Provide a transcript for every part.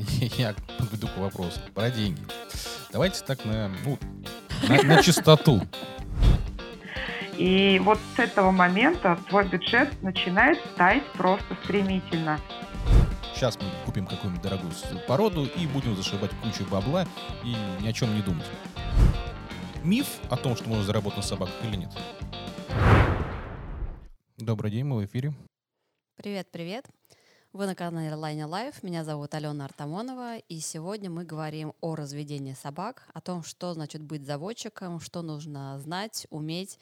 я подведу к вопросу про деньги. Давайте так на, ну, на, на чистоту. И вот с этого момента твой бюджет начинает таять просто стремительно. Сейчас мы купим какую-нибудь дорогую породу и будем зашибать кучу бабла и ни о чем не думать. Миф о том, что можно заработать на собаках или нет? Добрый день, мы в эфире. Привет, привет. Вы на канале Line Life. Меня зовут Алена Артамонова. И сегодня мы говорим о разведении собак, о том, что значит быть заводчиком, что нужно знать, уметь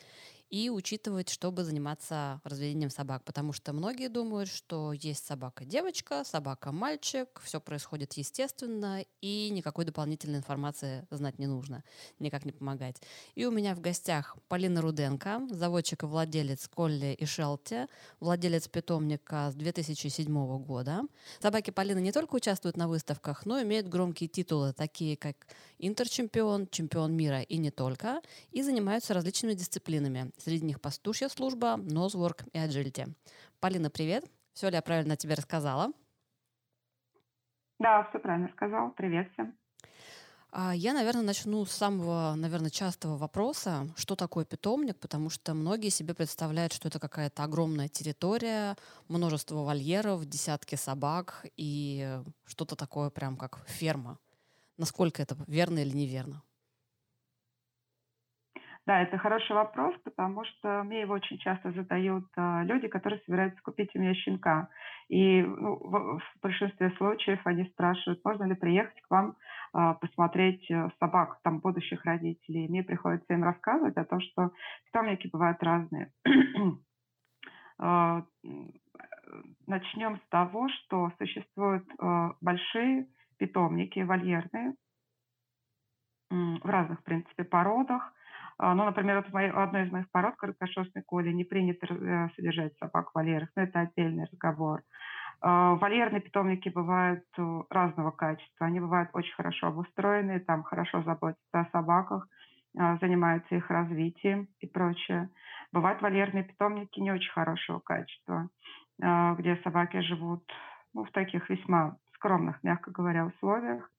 и учитывать, чтобы заниматься разведением собак, потому что многие думают, что есть собака-девочка, собака-мальчик, все происходит естественно, и никакой дополнительной информации знать не нужно, никак не помогать. И у меня в гостях Полина Руденко, заводчик и владелец Колли и Шелти, владелец питомника с 2007 года. Собаки Полины не только участвуют на выставках, но имеют громкие титулы, такие как интерчемпион, чемпион мира и не только, и занимаются различными дисциплинами. Среди них пастушья служба, нозворк и agility. Полина, привет. Все ли я правильно тебе рассказала? Да, все правильно сказал. Привет всем. А, я, наверное, начну с самого, наверное, частого вопроса, что такое питомник, потому что многие себе представляют, что это какая-то огромная территория, множество вольеров, десятки собак и что-то такое прям как ферма. Насколько это верно или неверно? Да, это хороший вопрос, потому что мне его очень часто задают э, люди, которые собираются купить у меня щенка. И ну, в, большинстве случаев они спрашивают, можно ли приехать к вам э, посмотреть э, собак, там, будущих родителей. Мне приходится им рассказывать о том, что питомники бывают разные. э, начнем с того, что существуют большие питомники вольерные в разных, в принципе, породах. А, ну, например, вот в моей, одной из моих пород, короткошерстной коли, не принято э, содержать собак в вольерах, но это отдельный разговор. А, вольерные питомники бывают э, разного качества. Они бывают очень хорошо обустроены, там хорошо заботятся о собаках, а, занимаются их развитием и прочее. Бывают вольерные питомники не очень хорошего качества, где собаки живут ну, в таких весьма скромных, мягко говоря, условиях.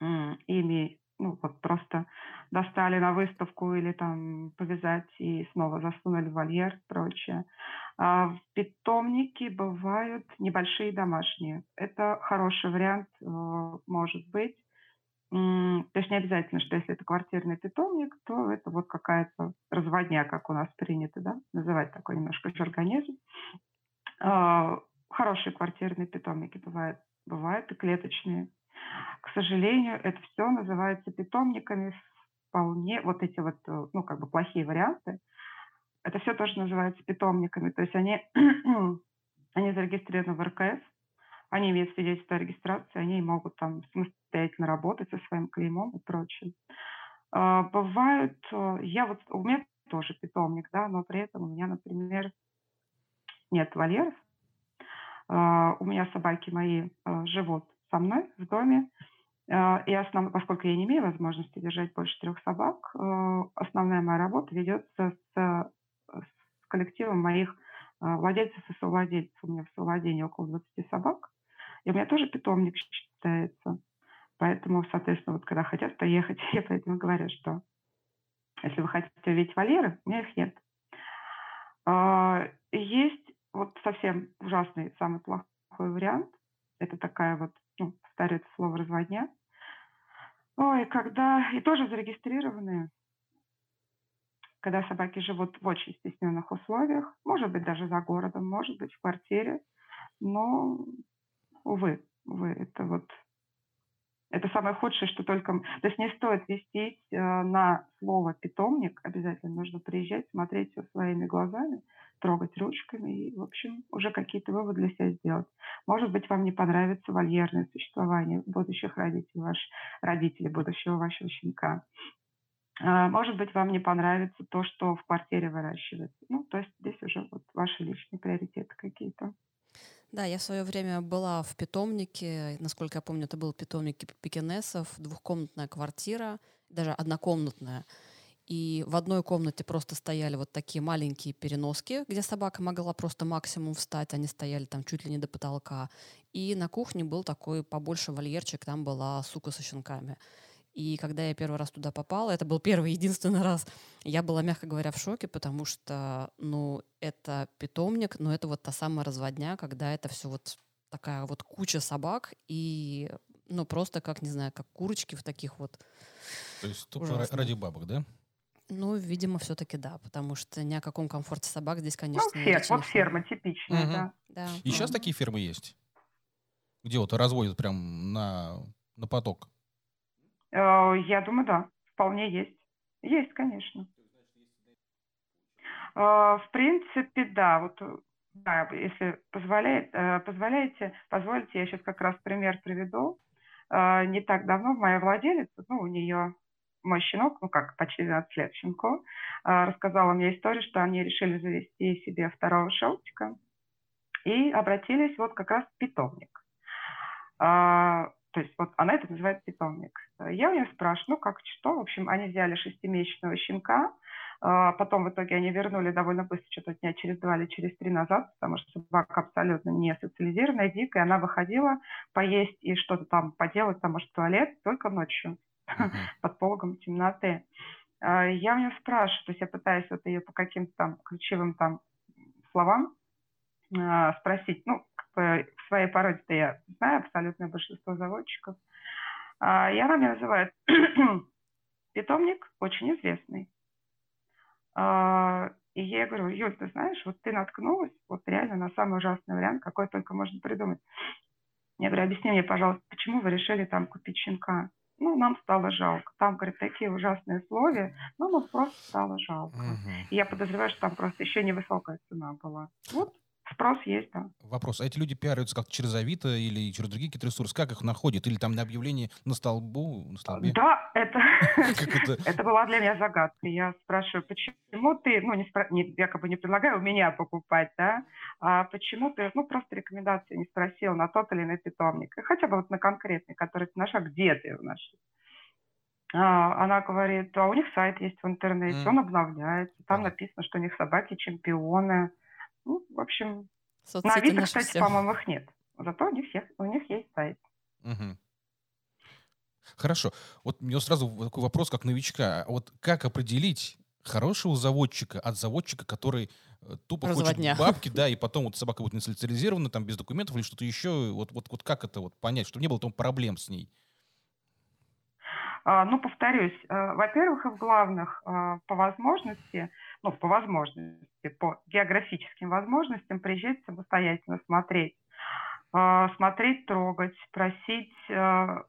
Ими ну, вот просто достали на выставку или там повязать и снова засунули в вольер и прочее. А в питомнике бывают небольшие домашние. Это хороший вариант, э, может быть. То есть не обязательно, что если это квартирный питомник, то это вот какая-то разводня, как у нас принято, да, называть такой немножко организм. А, хорошие квартирные питомники бывают, бывают и клеточные. К сожалению, это все называется питомниками вполне, вот эти вот, э, ну, как бы плохие варианты, это все тоже называется питомниками. То есть они, они зарегистрированы в РКС, они имеют свидетельство о регистрации, они могут там самостоятельно работать со своим клеймом и прочее. А, бывают, э, я вот, у меня тоже питомник, да, но при этом у меня, например, нет вольеров. А, у меня собаки мои э, живут со мной в доме. Э, и основ... поскольку я не имею возможности держать больше трех собак, основная моя работа ведется с, с коллективом моих владельцев и совладельцев. У меня в совладении около 20 собак. И у меня тоже питомник считается. Поэтому, соответственно, вот когда хотят поехать, я поэтому говорю, что если вы хотите увидеть вольеры, у меня их нет. Есть вот совсем ужасный, самый плохой вариант. Это такая вот ну, повторю это слово разводня. Ой, когда, и тоже зарегистрированные, когда собаки живут в очень стесненных условиях, может быть, даже за городом, может быть, в квартире, но, увы, увы, это вот это самое худшее, что только... То есть не стоит вестись э, на слово «питомник». Обязательно нужно приезжать, смотреть все своими глазами, трогать ручками и, в общем, уже какие-то выводы для себя сделать. Может быть, вам не понравится вольерное существование будущих родителей, ваш, родителей будущего вашего щенка. А, может быть, вам не понравится то, что в квартире выращивается. Ну, то есть здесь уже вот ваши личные приоритеты какие-то. Да, я в свое время была в питомнике, насколько я помню, это был питомник пекинесов, двухкомнатная квартира, даже однокомнатная. И в одной комнате просто стояли вот такие маленькие переноски, где собака могла просто максимум встать. Они стояли там чуть ли не до потолка. И на кухне был такой побольше вольерчик, там была сука со щенками. И когда я первый раз туда попала, это был первый единственный раз, я была, мягко говоря, в шоке, потому что, ну, это питомник, но это вот та самая разводня, когда это все вот такая вот куча собак и, ну, просто как, не знаю, как курочки в таких вот... То есть тупо ради бабок, да? Ну, видимо, все-таки да, потому что ни о каком комфорте собак здесь, конечно, ну, фер, вот ферма типичная, угу. да. да. И сейчас такие фермы есть? Где вот разводят прям на, на поток? Э, я думаю, да, вполне есть. Есть, конечно. Э, в принципе, да, вот да, если позволяет, э, позволяете, позволите, я сейчас как раз пример приведу. Не так давно моя владелица, ну, у нее мой щенок, ну как, почти 12 лет щенку, рассказала мне историю, что они решили завести себе второго шелтика и обратились вот как раз в питомник. А, то есть вот она это называет питомник. Я у нее спрашиваю, ну как, что? В общем, они взяли шестимесячного щенка, а, потом в итоге они вернули довольно быстро, что-то дня через два или через три назад, потому что собака абсолютно не социализированная, дикая, она выходила поесть и что-то там поделать, там, может, туалет только ночью под пологом темноты. А, я у нее спрашиваю, то есть я пытаюсь вот ее по каким-то там ключевым там словам а, спросить, ну, как бы в своей породе-то я знаю абсолютное большинство заводчиков. А, и она мне называет питомник очень известный. И я говорю, Юль, ты знаешь, вот ты наткнулась вот реально на самый ужасный вариант, какой только можно придумать. Я говорю, объясни мне, пожалуйста, почему вы решили там купить щенка? Ну, нам стало жалко. Там, говорит, такие ужасные условия, ну, нам просто стало жалко. Угу. И я подозреваю, что там просто еще невысокая цена была. Вот Спрос есть, да. Вопрос. А эти люди пиарятся как через Авито или через другие какие-то ресурсы? Как их находят? Или там на объявлении на столбу? На столбе? Да, это, это была для меня загадка. Я спрашиваю, почему ты, ну, не, якобы не предлагаю у меня покупать, да, а почему ты, ну, просто рекомендации не спросил на тот или иной питомник, хотя бы вот на конкретный, который ты нашла, где ты его нашла? А, она говорит, а у них сайт есть в интернете, mm. он обновляется, там написано, что у них собаки чемпионы, ну, в общем, Соцсети на Авито, кстати, все. по-моему, их нет. Зато у них, у них есть сайт. Угу. Хорошо. Вот у меня сразу такой вопрос, как новичка. А вот как определить хорошего заводчика от заводчика, который э, тупо Разводня. хочет бабки, да, и потом вот собака будет не социализирована, там, без документов или что-то еще. Вот, вот, вот как это вот понять, чтобы не было там проблем с ней? А, ну, повторюсь, э, во-первых, и в главных, э, по возможности, ну, по возможности, по географическим возможностям приезжать самостоятельно смотреть. Э, смотреть, трогать, просить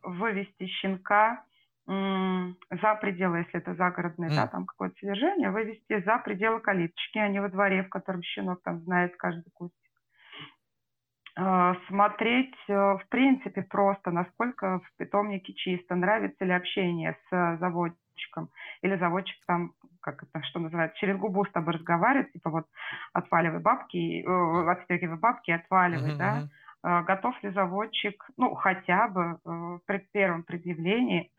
вывести щенка за пределы, если это загородное, mm. да, там какое-то содержание, вывести за пределы калиточки, а не во дворе, в котором щенок там знает каждый кустик. Э, смотреть, э, в принципе, просто, насколько в питомнике чисто, нравится ли общение с заводчиком, или заводчик там, как это, что называется, через губу с тобой разговаривает, типа вот отваливай бабки, э, отстегивай бабки, отваливай, uh-huh, да, uh-huh. готов ли заводчик, ну, хотя бы при первом предъявлении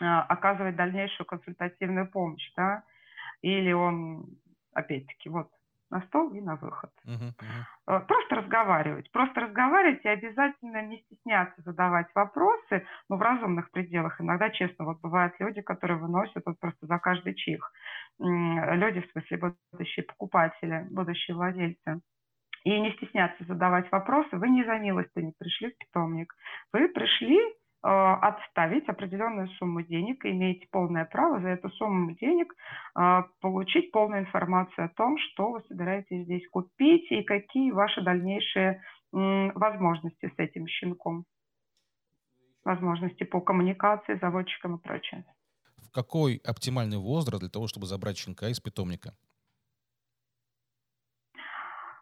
оказывать дальнейшую консультативную помощь, да, или он, опять-таки, вот, на стол и на выход. Uh-huh, uh-huh. Просто разговаривать. Просто разговаривать и обязательно не стесняться задавать вопросы, но в разумных пределах. Иногда, честно, вот бывают люди, которые выносят вот просто за каждый чих. Люди, в смысле, будущие покупатели, будущие владельцы. И не стесняться задавать вопросы. Вы не за милостью не пришли в питомник. Вы пришли отставить определенную сумму денег, и имеете полное право за эту сумму денег э, получить полную информацию о том, что вы собираетесь здесь купить и какие ваши дальнейшие возможности с этим щенком, возможности по коммуникации с заводчиком и прочее. В какой оптимальный возраст для того, чтобы забрать щенка из питомника?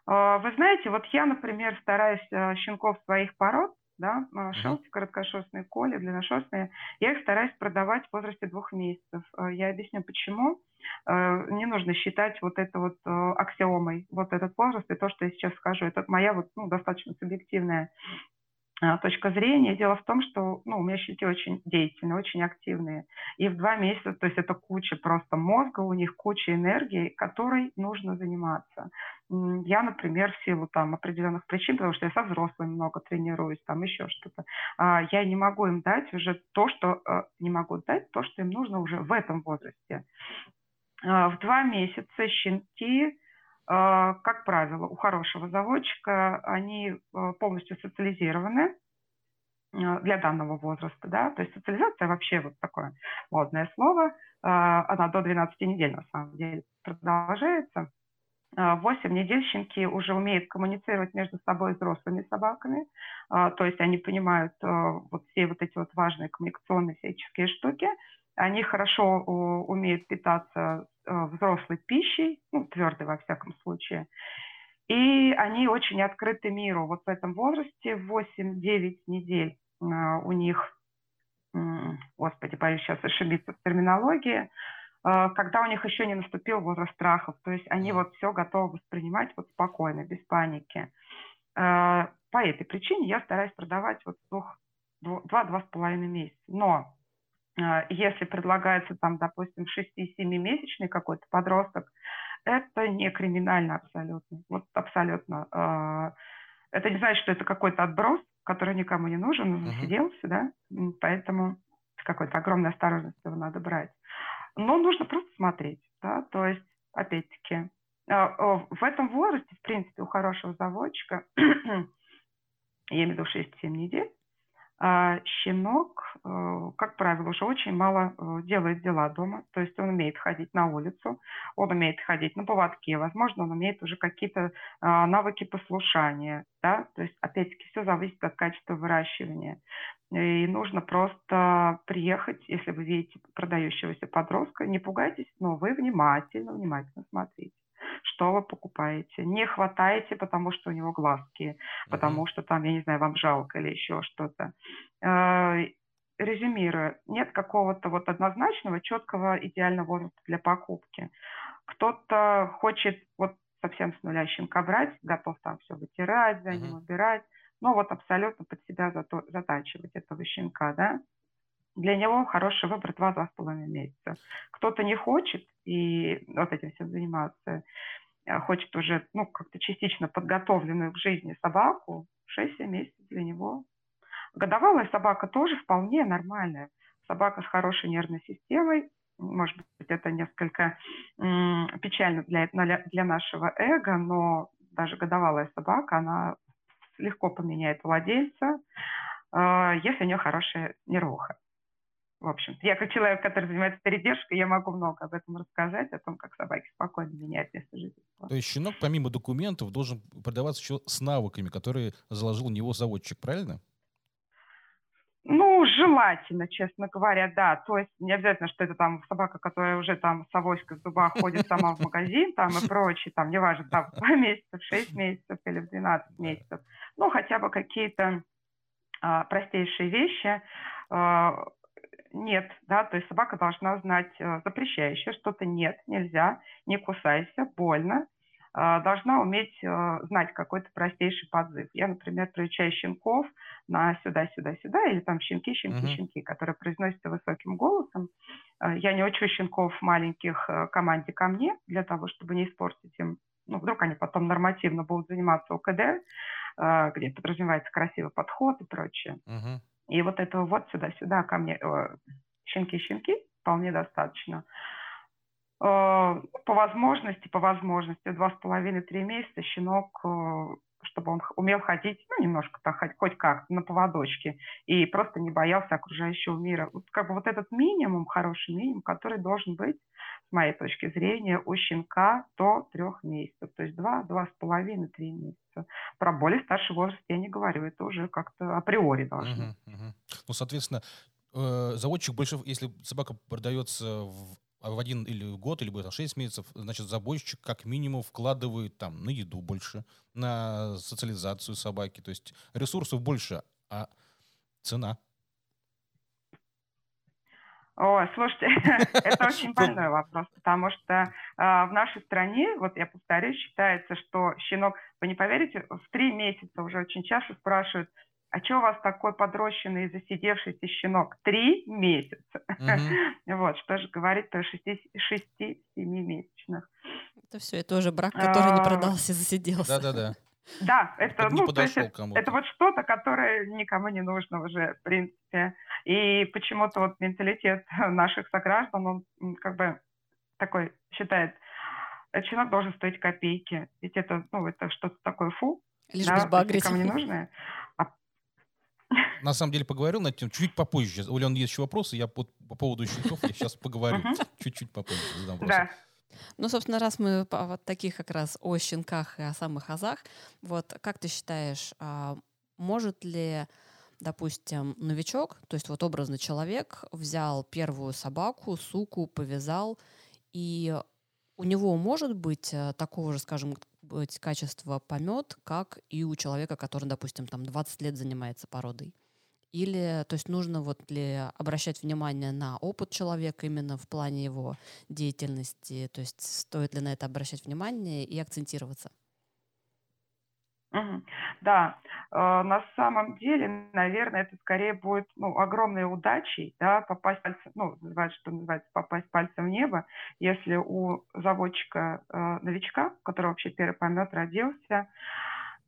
Э, вы знаете, вот я, например, стараюсь щенков своих пород да, шелки, uh-huh. короткошерстные, коли, длинношерстные, я их стараюсь продавать в возрасте двух месяцев. Э, я объясню, почему. Э, не нужно считать вот это вот э, аксиомой, вот этот возраст и то, что я сейчас скажу. Это моя вот, ну, достаточно субъективная а, точка зрения. Дело в том, что ну, у меня щенки очень деятельные, очень активные. И в два месяца, то есть это куча просто мозга, у них куча энергии, которой нужно заниматься. Я, например, в силу там определенных причин, потому что я со взрослыми много тренируюсь, там еще что-то, а, я не могу им дать уже то, что э, не могу дать то, что им нужно уже в этом возрасте. А, в два месяца щенки а, как правило, у хорошего заводчика они а, полностью социализированы а, для данного возраста, да, то есть социализация вообще вот такое модное слово, она до 12 недель на самом деле продолжается. 8 недель щенки уже умеют коммуницировать между собой взрослыми собаками, то есть они понимают вот все вот эти вот важные коммуникационные всяческие штуки, они хорошо умеют питаться взрослой пищей, ну, твердой во всяком случае. И они очень открыты миру. Вот в этом возрасте, 8-9 недель у них, господи, боюсь сейчас ошибиться в терминологии, когда у них еще не наступил возраст страхов. То есть они вот все готовы воспринимать вот спокойно, без паники. По этой причине я стараюсь продавать вот два-два с половиной месяца. Но а, если предлагается там, допустим, 6-7-месячный какой-то подросток, это не криминально абсолютно. Вот абсолютно. А, это не значит, что это какой-то отброс, который никому не нужен, он засиделся, да, поэтому с какой-то огромной осторожностью его надо брать. Но нужно просто смотреть, да, то есть, опять-таки, а, в этом возрасте, в принципе, у хорошего заводчика, я имею в виду 6-7 недель, а щенок, э, как правило, уже очень мало э, делает дела дома, то есть он умеет ходить на улицу, он умеет ходить на поводке, возможно, он умеет уже какие-то а, навыки послушания, да, то есть, опять-таки, все зависит от качества выращивания. И нужно просто приехать, если вы видите продающегося подростка, не пугайтесь, но вы внимательно, внимательно смотрите что вы покупаете. Не хватаете, потому что у него глазки, потому что там, я не знаю, вам жалко или еще что-то. Э, резюмируя, нет какого-то вот однозначного, четкого, идеального возраста для покупки. Кто-то хочет вот совсем с нуля щенка брать, готов там все вытирать, за ним убирать, но вот абсолютно под себя затачивать этого щенка, да для него хороший выбор 2-2,5 месяца. Кто-то не хочет и вот этим всем заниматься, а хочет уже ну, как-то частично подготовленную к жизни собаку, 6-7 месяцев для него. Годовалая собака тоже вполне нормальная. Собака с хорошей нервной системой, может быть, это несколько печально для, для нашего эго, но даже годовалая собака, она легко поменяет владельца, э, если у нее хорошая нервуха. В общем, я как человек, который занимается передержкой, я могу много об этом рассказать, о том, как собаки спокойно меняют место жительства. То есть щенок помимо документов должен продаваться еще с навыками, которые заложил у него заводчик, правильно? Ну, желательно, честно говоря, да. То есть не обязательно, что это там собака, которая уже там с авоськой в зубах ходит сама в магазин там и прочее, там, неважно, там, в 2 месяца, в 6 месяцев или в 12 месяцев. Ну, хотя бы какие-то а, простейшие вещи, а, нет, да, то есть собака должна знать э, запрещающее что-то нет, нельзя, не кусайся, больно, э, должна уметь э, знать какой-то простейший подзыв. Я, например, приучаю щенков на сюда-сюда-сюда, или там щенки, щенки, uh-huh. щенки, которые произносятся высоким голосом. Я не учу щенков маленьких команде ко мне, для того, чтобы не испортить им, ну, вдруг они потом нормативно будут заниматься ОКД, где подразумевается красивый подход и прочее. Uh-huh. И вот этого вот сюда-сюда ко мне щенки-щенки вполне достаточно. Э, по возможности, по возможности, два с половиной, три месяца щенок, э, чтобы он умел ходить, ну, немножко так, хоть как на поводочке, и просто не боялся окружающего мира. Вот как бы вот этот минимум, хороший минимум, который должен быть, с моей точки зрения, у щенка до трех месяцев. То есть два, два с половиной, три месяца. Про более старший возраст я не говорю, это уже как-то априори должно. Uh-huh, uh-huh. Ну, соответственно, э, заводчик больше, если собака продается в в один или год, или там, 6 месяцев, значит, забойщик как минимум вкладывает там на еду больше, на социализацию собаки. То есть ресурсов больше, а цена – о, слушайте, это очень больной вопрос, потому что э, в нашей стране, вот я повторюсь, считается, что щенок, вы не поверите, в три месяца уже очень часто спрашивают, а что у вас такой подрощенный и засидевшийся щенок? Три месяца. Вот, что же говорить о шести-семимесячных. Это все, это уже брак, который не а, продался, засиделся. Да-да-да. Да, это, ну, то есть это, это вот что-то, которое никому не нужно уже, в принципе. И почему-то вот менталитет наших сограждан, он как бы такой считает, щенок должен стоить копейки. Ведь это, ну, это что-то такое фу. Лишь да, бы никому не нужное. На самом деле поговорил над тем чуть попозже. У Леона есть еще вопросы, я по, по поводу щенков я сейчас поговорю. Чуть-чуть попозже задам вопросы. Да. Ну, собственно, раз мы по вот таких как раз о щенках и о самых азах, вот как ты считаешь, а, может ли, допустим, новичок, то есть вот образный человек, взял первую собаку, суку, повязал, и у него может быть э, такого же, скажем, быть качества помет, как и у человека, который, допустим, там 20 лет занимается породой? Или, то есть, нужно вот ли обращать внимание на опыт человека именно в плане его деятельности, то есть, стоит ли на это обращать внимание и акцентироваться? Да, э, на самом деле, наверное, это скорее будет ну, огромной удачей, да, попасть пальцем, ну, называют, что называется, попасть пальцем в небо, если у заводчика э, новичка, который вообще первый помет родился,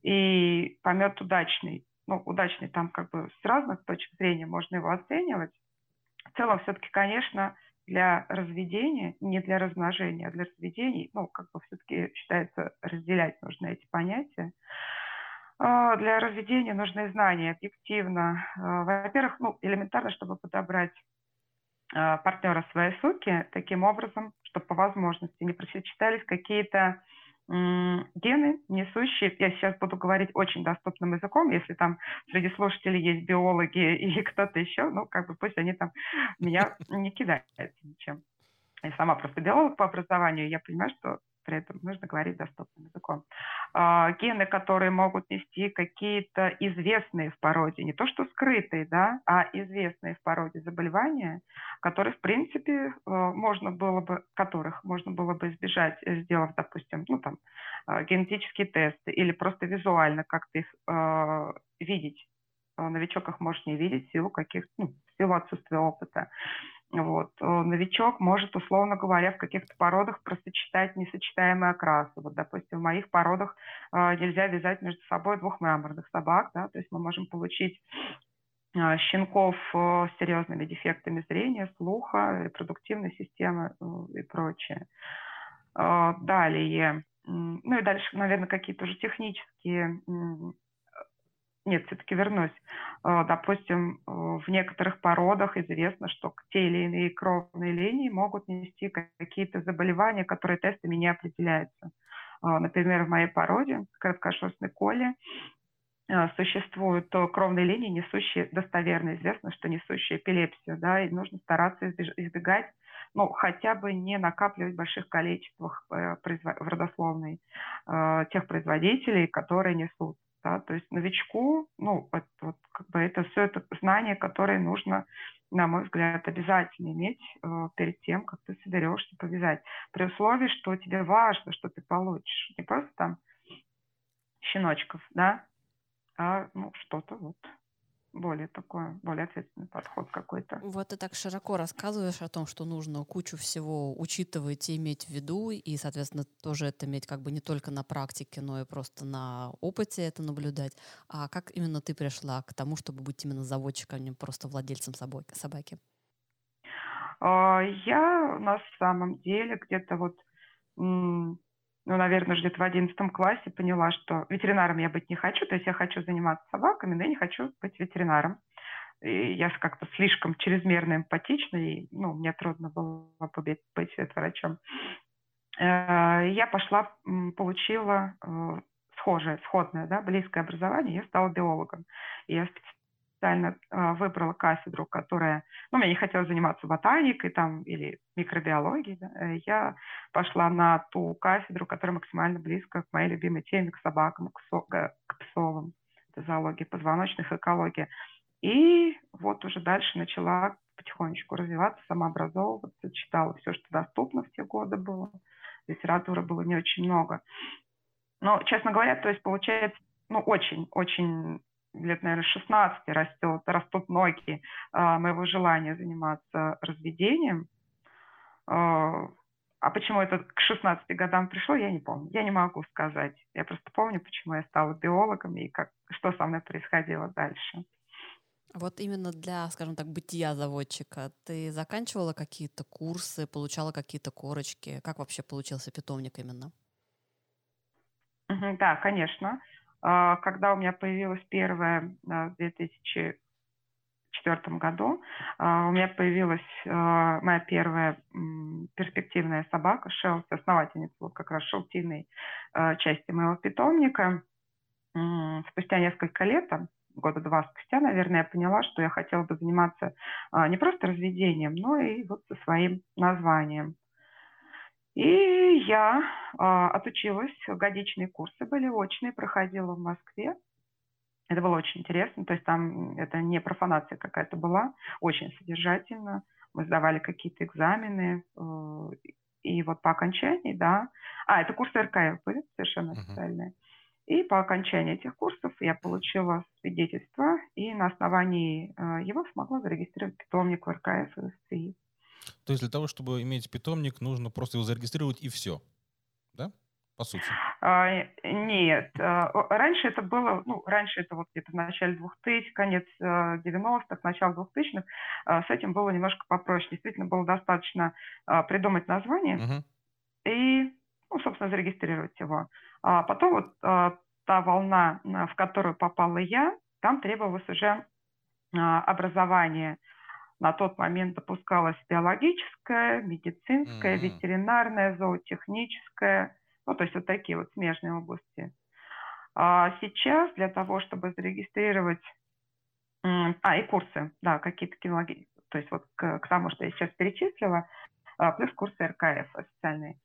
и помет удачный, ну, удачный там как бы с разных точек зрения можно его оценивать. В целом все-таки, конечно, для разведения, не для размножения, а для разведений, ну, как бы все-таки считается разделять нужно эти понятия. А, для разведения нужны знания объективно. А, во-первых, ну, элементарно, чтобы подобрать а, партнера своей суки таким образом, чтобы по возможности не просочетались какие-то гены, несущие, я сейчас буду говорить очень доступным языком, если там среди слушателей есть биологи или кто-то еще, ну, как бы пусть они там меня не кидают ничем. Я сама просто биолог по образованию, я понимаю, что при этом нужно говорить доступным языком. А, гены, которые могут нести какие-то известные в породе, не то что скрытые, да, а известные в породе заболевания, которые, в принципе, а, можно было бы, которых можно было бы избежать, э, сделав, допустим, ну, там, а, генетические тесты или просто визуально как-то их э, видеть. Новичок их может не видеть в силу каких ну, в силу отсутствия опыта. Вот. Э, новичок может, условно говоря, в каких-то породах просочетать несочетаемые окрасы. Вот, допустим, в моих породах э, нельзя вязать между собой двух мраморных собак, да, то есть мы можем получить э, щенков э, с серьезными дефектами зрения, слуха, репродуктивной системы и прочее. Далее, ну и дальше, наверное, какие-то уже технические нет, все-таки вернусь. Э, допустим, э, в некоторых породах известно, что те или иные кровные линии могут нести какие-то заболевания, которые тестами не определяются. Э, например, в моей породе, короткошерстной коле, существуют кровные линии, несущие, достоверно известно, что несущие эпилепсию, да, и нужно стараться избегать, ну, хотя бы не накапливать в больших количествах в родословной тех производителей, которые несут да, то есть новичку, ну, вот, вот, как бы это все это знание, которое нужно, на мой взгляд, обязательно иметь э, перед тем, как ты соберешься повязать. При условии, что тебе важно, что ты получишь. Не просто там щеночков, да, а ну, что-то вот более такой, более ответственный подход какой-то. Вот ты так широко рассказываешь о том, что нужно кучу всего учитывать и иметь в виду, и, соответственно, тоже это иметь как бы не только на практике, но и просто на опыте это наблюдать. А как именно ты пришла к тому, чтобы быть именно заводчиком, а не просто владельцем собаки? А, я на самом деле где-то вот ну, наверное, где-то в одиннадцатом классе поняла, что ветеринаром я быть не хочу, то есть я хочу заниматься собаками, но я не хочу быть ветеринаром. И я как-то слишком чрезмерно эмпатична, и ну, мне трудно было быть, быть ветврачом. Э, я пошла, получила э, схожее, сходное, да, близкое образование, я стала биологом. И я специально э, выбрала кафедру, которая, ну, мне не хотелось заниматься ботаникой там или микробиологией, да, э, я пошла на ту кафедру, которая максимально близко к моей любимой теме, к собакам, к, со, к псовым, это зоология позвоночных, экология. И вот уже дальше начала потихонечку развиваться, самообразовываться, читала все, что доступно в те годы было. Литературы было не очень много. Но, честно говоря, то есть получается, ну, очень-очень лет, наверное, 16 растет, растут ноги а, моего желания заниматься разведением. А, а почему это к 16 годам пришло, я не помню. Я не могу сказать. Я просто помню, почему я стала биологом и как, что со мной происходило дальше. Вот именно для, скажем так, бытия заводчика ты заканчивала какие-то курсы, получала какие-то корочки? Как вообще получился питомник именно? Да, конечно. А, когда у меня появилась первая а, в 2004 году, а, у меня появилась моя первая перспективная собака, Шелси, основательница вот как раз шелтиной части моего питомника. Спустя несколько лет, года два спустя, наверное, я поняла, что я хотела бы заниматься не просто разведением, но и вот со своим названием. И я а, отучилась, годичные курсы были очные, проходила в Москве. Это было очень интересно, то есть там это не профанация какая-то была, очень содержательно. Мы сдавали какие-то экзамены, э, и вот по окончании, да, а, это курсы РКФ были совершенно официальные. И по окончании этих курсов я получила свидетельство, и на основании э, его смогла зарегистрировать питомник в РКФ и СЦИ. То есть для того, чтобы иметь питомник, нужно просто его зарегистрировать и все, да? По сути. А, нет. А, раньше это было, ну, раньше это вот где-то в начале 2000, конец 90-х, э, начало 2000-х, а, с этим было немножко попроще. Действительно, было достаточно а, придумать название угу. и, ну, собственно, зарегистрировать его. А потом вот та волна, в которую попала я, там требовалось уже образование на тот момент допускалось биологическое, медицинское, mm-hmm. ветеринарное, зоотехническое, ну, то есть вот такие вот смежные области. А сейчас для того, чтобы зарегистрировать, а, и курсы, да, какие-то кинологи, то есть вот к, к тому, что я сейчас перечислила, а, плюс курсы РКФ официальные.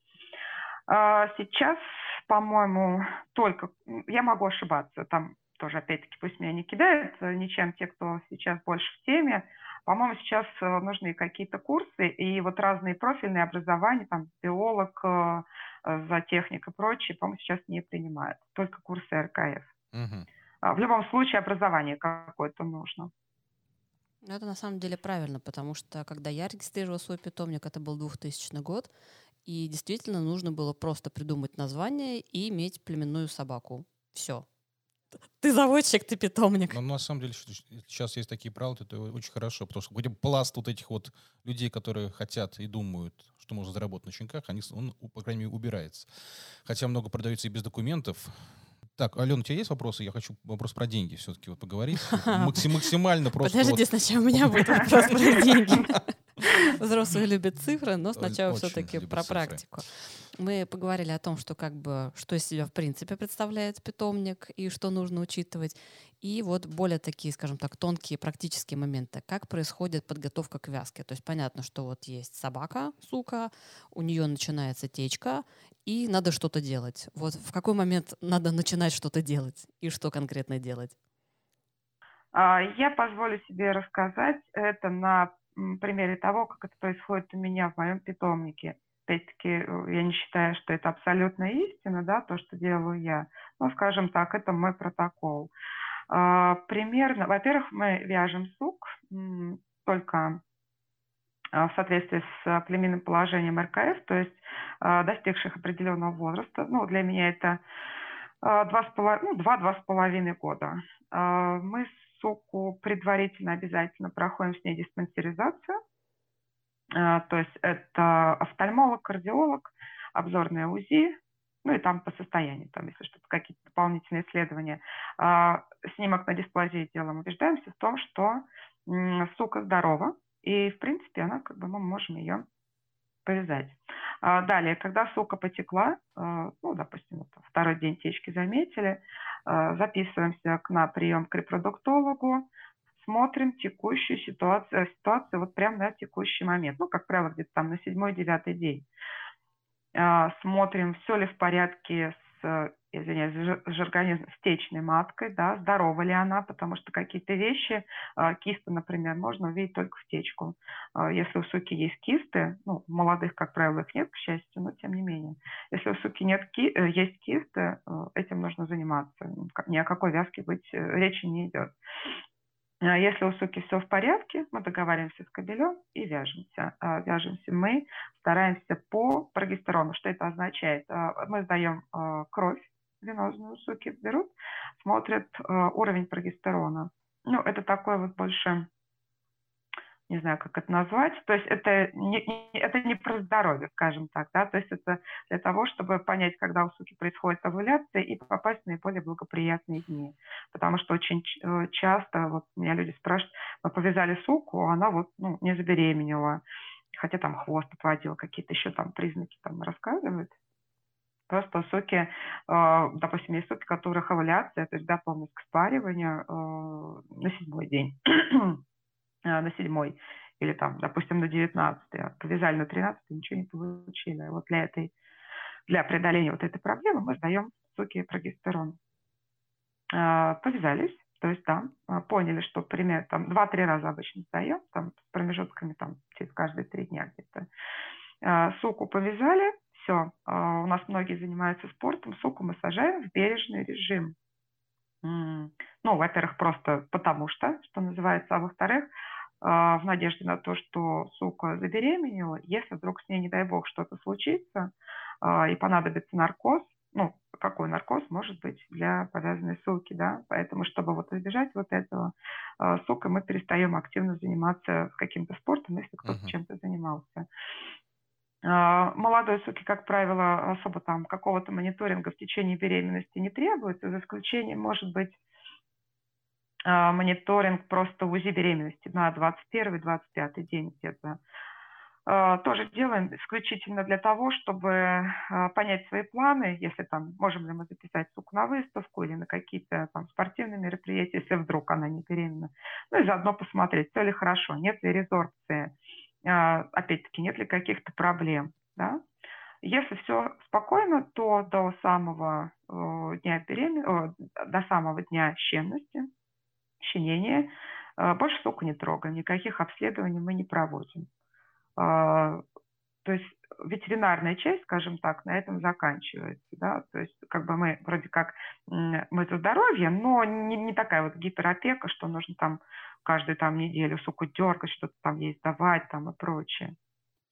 А сейчас, по-моему, только, я могу ошибаться, там тоже, опять-таки, пусть меня не кидают ничем те, кто сейчас больше в теме, по-моему, сейчас э, нужны какие-то курсы и вот разные профильные образования, там, биолог, э, за техник и прочее, по-моему, сейчас не принимают. Только курсы РКФ. Угу. В любом случае образование какое-то нужно. Ну, это на самом деле правильно, потому что когда я регистрировала свой питомник, это был 2000 год, и действительно нужно было просто придумать название и иметь племенную собаку. Все. Ты заводчик, ты питомник. Но на самом деле сейчас есть такие правила, это очень хорошо, потому что хотя бы пласт вот этих вот людей, которые хотят и думают, что можно заработать на щенках, они, он, по крайней мере, убирается. Хотя много продается и без документов. Так, Алена, у тебя есть вопросы? Я хочу вопрос про деньги все-таки вот поговорить. Максимально просто... Подожди, сначала у меня будет вопрос про деньги. Взрослые любят цифры, но сначала все-таки про практику. Мы поговорили о том, что как бы что из себя в принципе представляет питомник и что нужно учитывать. И вот более такие, скажем так, тонкие практические моменты. Как происходит подготовка к вязке? То есть понятно, что вот есть собака, сука, у нее начинается течка, и надо что-то делать. Вот в какой момент надо начинать что-то делать и что конкретно делать? А, я позволю себе рассказать это на примере того, как это происходит у меня в моем питомнике. Опять-таки, э, я не считаю, что это абсолютная истина, да, то, что делаю я. Но, скажем так, это мой протокол. А, примерно, во-первых, мы вяжем сук только а, в соответствии с племенным положением РКФ, то есть а, достигших определенного возраста. Ну, для меня это два с половиной, ну, два-два с половиной года. Мы суку предварительно обязательно проходим с ней диспансеризацию. А, то есть это офтальмолог, кардиолог, обзорное УЗИ, ну и там по состоянию, там, если что-то, какие-то дополнительные исследования. А, снимок на дисплазии делаем, убеждаемся в том, что сука здорова, и, в принципе, она, как бы, мы можем ее повязать. А, далее, когда сука потекла, ну, допустим, второй день течки заметили, записываемся на прием к репродуктологу, смотрим текущую ситуацию, ситуацию вот прямо на текущий момент. Ну, как правило, где-то там на седьмой-девятый день. Смотрим, все ли в порядке с извиняюсь, же организм с течной маткой, да, здорова ли она, потому что какие-то вещи, э, кисты, например, можно увидеть только в течку. Э, если у суки есть кисты, ну, молодых, как правило, их нет, к счастью, но тем не менее. Если у суки нет ки э, есть кисты, э, этим нужно заниматься. Ни о какой вязке быть э, речи не идет. А если у суки все в порядке, мы договариваемся с кобелем и вяжемся. А, вяжемся мы, стараемся по прогестерону. Что это означает? А, мы сдаем кровь венозную, суки берут, смотрят уровень прогестерона. Ну, это такой вот больше не знаю, как это назвать. То есть это не, это не про здоровье, скажем так, да, то есть это для того, чтобы понять, когда у суки происходит овуляция и попасть в наиболее благоприятные дни. Потому что очень э, часто вот меня люди спрашивают, мы повязали суку, а она вот ну, не забеременела, хотя там хвост отводил, какие-то еще там признаки там рассказывают. Просто суки, э, допустим, есть суки, которых овуляция, то есть готовность к спариванию э, на седьмой день Э, на седьмой или там, допустим, на девятнадцатый, а повязали на тринадцатый, ничего не получили. Вот для этой, для преодоления вот этой проблемы мы сдаем соки прогестерон. Повязались, то есть там да, поняли, что примерно там два-три раза обычно сдаем, там с промежутками там через каждые три дня где-то. Суку повязали, все, у нас многие занимаются спортом, суку мы сажаем в бережный режим. Ну, во-первых, просто потому что, что называется, а во-вторых, а, в надежде на то, что сука забеременела, если вдруг с ней, не дай бог, что-то случится а, и понадобится наркоз, ну, какой наркоз может быть для повязанной суки, да, поэтому, чтобы вот избежать вот этого, а, сука, мы перестаем активно заниматься каким-то спортом, если кто-то uh-huh. чем-то занимался. Молодой суки, как правило, особо там какого-то мониторинга в течение беременности не требуется, за исключением, может быть, а, мониторинг просто УЗИ беременности на 21-25 день где-то. А, тоже делаем исключительно для того, чтобы а, понять свои планы, если там, можем ли мы записать суку на выставку или на какие-то там спортивные мероприятия, если вдруг она не беременна. Ну и заодно посмотреть, все ли хорошо, нет ли резорбции, опять-таки, нет ли каких-то проблем. Да? Если все спокойно, то до самого э, дня беременности, до самого дня щенности щенение. А, больше соку не трогаем, никаких обследований мы не проводим. А, то есть ветеринарная часть, скажем так, на этом заканчивается. Да? То есть как бы мы вроде как мы за здоровье, но не, не такая вот гиперопека, что нужно там каждую там неделю суку дергать, что-то там ей сдавать там и прочее.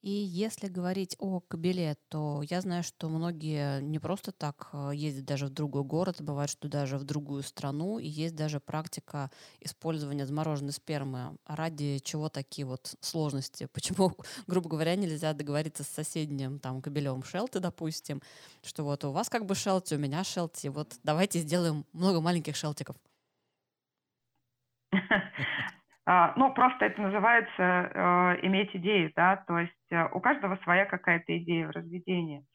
И если говорить о кабеле, то я знаю, что многие не просто так э, ездят даже в другой город, бывает, что даже в другую страну, и есть даже практика использования замороженной спермы. Ради чего такие вот сложности? Почему, грубо говоря, нельзя договориться с соседним там кабелем шелты, допустим, что вот у вас как бы шелти, у меня шелти, вот давайте сделаем много маленьких шелтиков. А, ну, просто это называется э, иметь идею, да, то есть э, у каждого своя какая-то идея в разведении.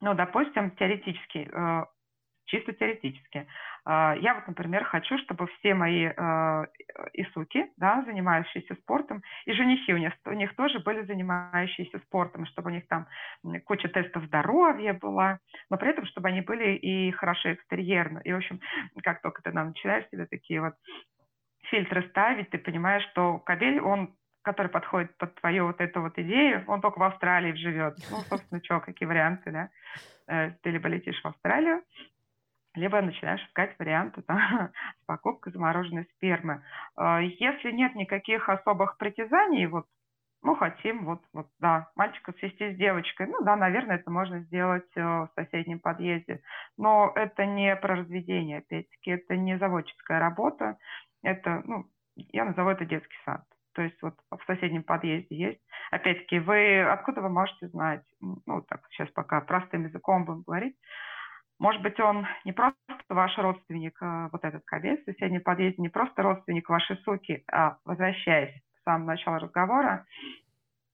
Ну, допустим, теоретически, э, чисто теоретически. Я вот, например, хочу, чтобы все мои исуки, да, занимающиеся спортом, и женихи у них, у них тоже были занимающиеся спортом, чтобы у них там куча тестов здоровья была, но при этом, чтобы они были и хорошо экстерьерно. И, в общем, как только ты начинаешь себе такие вот фильтры ставить, ты понимаешь, что кабель, он который подходит под твою вот эту вот идею, он только в Австралии живет. Ну, собственно, что, какие варианты, да? Э, ты либо летишь в Австралию, либо начинаешь искать варианты там, с покупкой замороженной спермы. Э, если нет никаких особых притязаний, вот, ну, хотим, вот, вот, да, мальчика свести с девочкой, ну, да, наверное, это можно сделать э, в соседнем подъезде, но это не про разведение, опять-таки, это не заводческая работа, это, ну, я назову это детский сад. То есть вот в соседнем подъезде есть. Опять-таки, вы откуда вы можете знать, ну, так, сейчас пока простым языком будем говорить, может быть, он не просто ваш родственник, а вот этот кабель в соседнем подъезде, не просто родственник вашей суки, а возвращаясь к самому началу разговора,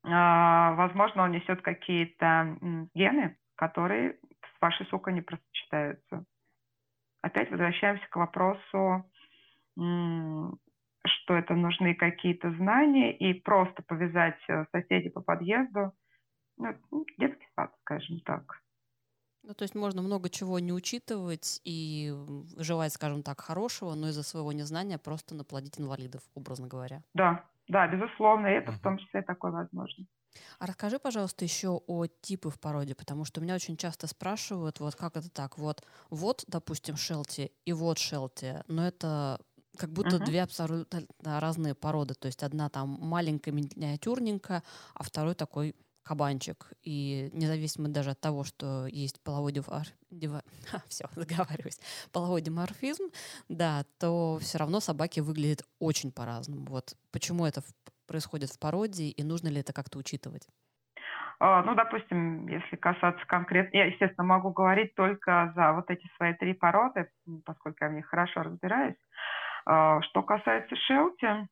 а, возможно, он несет какие-то гены, которые с вашей сукой не просочетаются. Опять возвращаемся к вопросу что это нужны какие-то знания, и просто повязать соседей по подъезду, ну, детский сад, скажем так. Ну, то есть можно много чего не учитывать и желать, скажем так, хорошего, но из-за своего незнания просто наплодить инвалидов, образно говоря. Да, да, безусловно, и это в том числе такое возможно. А расскажи, пожалуйста, еще о типы в породе, потому что меня очень часто спрашивают, вот как это так, вот, вот, допустим, шелти и вот шелти, но это как будто uh-huh. две абсолютно разные породы, то есть одна там маленькая, миниатюрненькая, а второй такой кабанчик. И независимо даже от того, что есть половой дивар... Дива... все, заговариваюсь. Половой диморфизм, да, то все равно собаки выглядят очень по-разному. Вот почему это происходит в породе и нужно ли это как-то учитывать? А, ну, допустим, если касаться конкретно, я, естественно, могу говорить только за вот эти свои три породы, поскольку я в них хорошо разбираюсь. А, что касается шелти,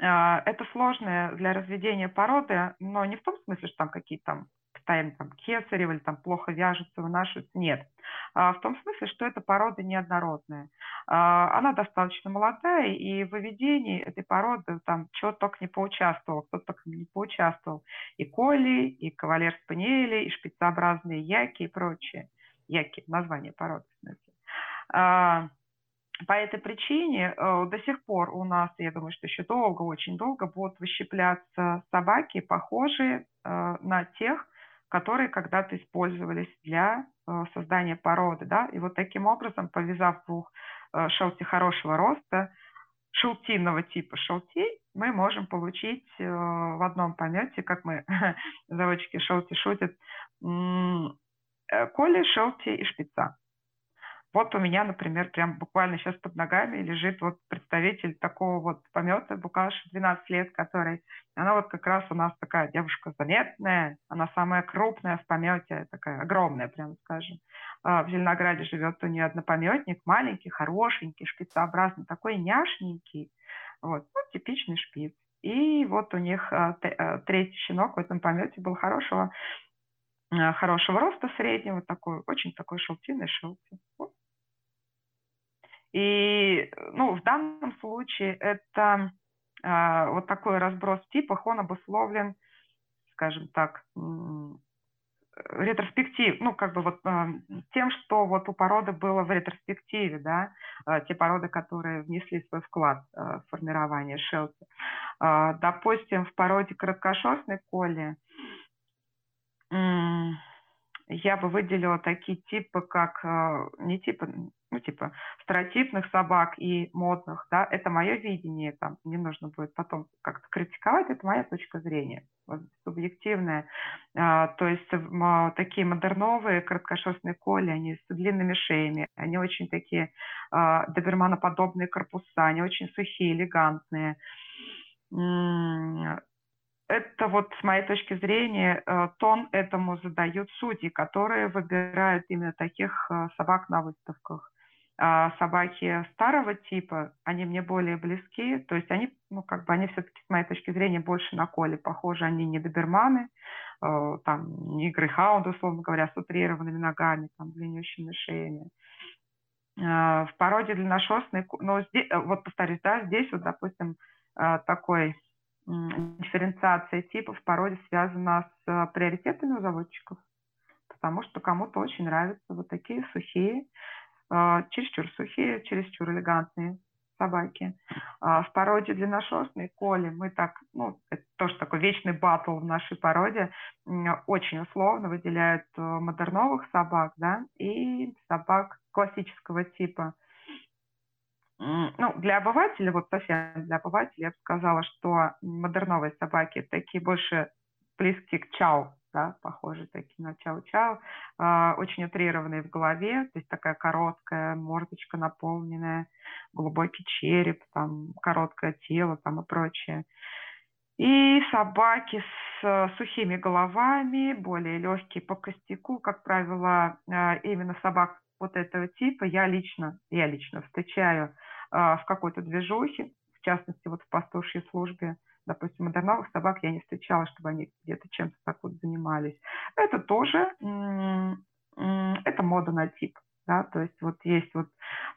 а, это сложная для разведения породы, но не в том смысле, что там какие-то там постоянно там кесарево или там плохо вяжутся, вынашиваются. Нет. А в том смысле, что эта порода неоднородная. Она достаточно молодая, и в выведении этой породы там чего только не поучаствовал, кто только не поучаствовал. И коли, и кавалер спаниели, и шпицеобразные яки и прочее. Яки, название породы в смысле. По этой причине э, до сих пор у нас, я думаю, что еще долго, очень долго будут выщепляться собаки, похожие э, на тех, которые когда-то использовались для э, создания породы. Да? И вот таким образом, повязав двух шелти хорошего роста, шелтинного типа шелтей, мы можем получить в одном помете, как мы, заводчики шелти шутят, коли, шелти и шпица. Вот у меня, например, прям буквально сейчас под ногами лежит вот представитель такого вот помета, Букаш 12 лет, который, она вот как раз у нас такая девушка заметная, она самая крупная в помете, такая огромная, прям скажем. А, в Зеленограде живет у нее однопометник, маленький, хорошенький, шпицеобразный, такой няшненький, вот, ну, типичный шпиц. И вот у них а, а, третий щенок в этом помете был хорошего хорошего роста среднего, такой, очень такой шелтиный шелти. Вот и ну, в данном случае это э, вот такой разброс в типах, он обусловлен, скажем так, ретроспектив, ну, как бы вот э, тем, что вот у породы было в ретроспективе, да, э, те породы, которые внесли свой вклад э, в формирование шелти. Э, допустим, в породе короткошерстной коли э, я бы выделила такие типы, как, э, не типы, ну, типа, стереотипных собак и модных, да, это мое видение, там, не нужно будет потом как-то критиковать, это моя точка зрения, субъективная. А, то есть а, такие модерновые короткошерстные коли, они с длинными шеями, они очень такие а, доберманоподобные корпуса, они очень сухие, элегантные. Это вот с моей точки зрения э, тон этому задают судьи, которые выбирают именно таких э, собак на выставках. А собаки старого типа, они мне более близки, то есть они, ну, как бы они все-таки, с моей точки зрения, больше на коле похожи, они не доберманы, э, там, не грейхаунды, условно говоря, с утрированными ногами, там, длиннющими шеями. Э, в породе длинношерстной, но здесь, э, вот повторюсь, да, здесь вот, допустим, э, такой дифференциация типов в породе связана с э, приоритетами у заводчиков, потому что кому-то очень нравятся вот такие сухие, чересчур сухие, чересчур элегантные собаки. А, в породе длинношерстной коли мы так, ну, это тоже такой вечный батл в нашей породе, очень условно выделяют э, модерновых собак, да, и собак классического типа. Ну, для обывателя, вот совсем для обывателя, я бы сказала, что модерновые собаки такие больше близки к чау, да, похожи такие на чау-чау, э, очень утрированные в голове, то есть такая короткая мордочка наполненная, глубокий череп, там короткое тело там и прочее. И собаки с сухими головами, более легкие по костяку, как правило, э, именно собак вот этого типа я лично, я лично встречаю э, в какой-то движухе, в частности, вот в пастушьей службе, допустим, модерновых собак я не встречала, чтобы они где-то чем-то так вот занимались. Это тоже, это мода на тип. Да, то есть вот есть вот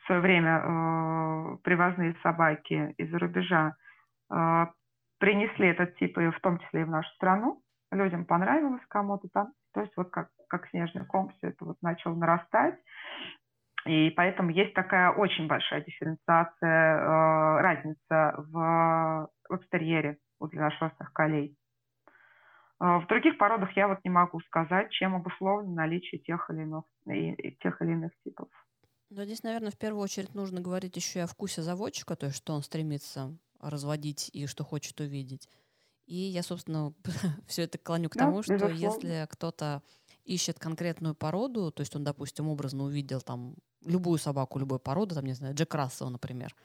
в свое время э, привозные собаки из-за рубежа э, принесли этот тип и в том числе и в нашу страну. Людям понравилось, кому-то там То есть вот как, как снежный ком все это вот начало нарастать. И поэтому есть такая очень большая дифференциация, э, разница в, в экстерьере у длинношерстных колей. Э, в других породах я вот не могу сказать, чем обусловлено наличие тех или иных, и, и тех или иных типов. Но здесь, наверное, в первую очередь нужно говорить еще и о вкусе заводчика, то есть что он стремится разводить и что хочет увидеть. И я, собственно, все это клоню к тому, что если кто-то ищет конкретную породу, то есть он, допустим, образно увидел там любую собаку любой породы, там, не знаю, Джек Рассел, например,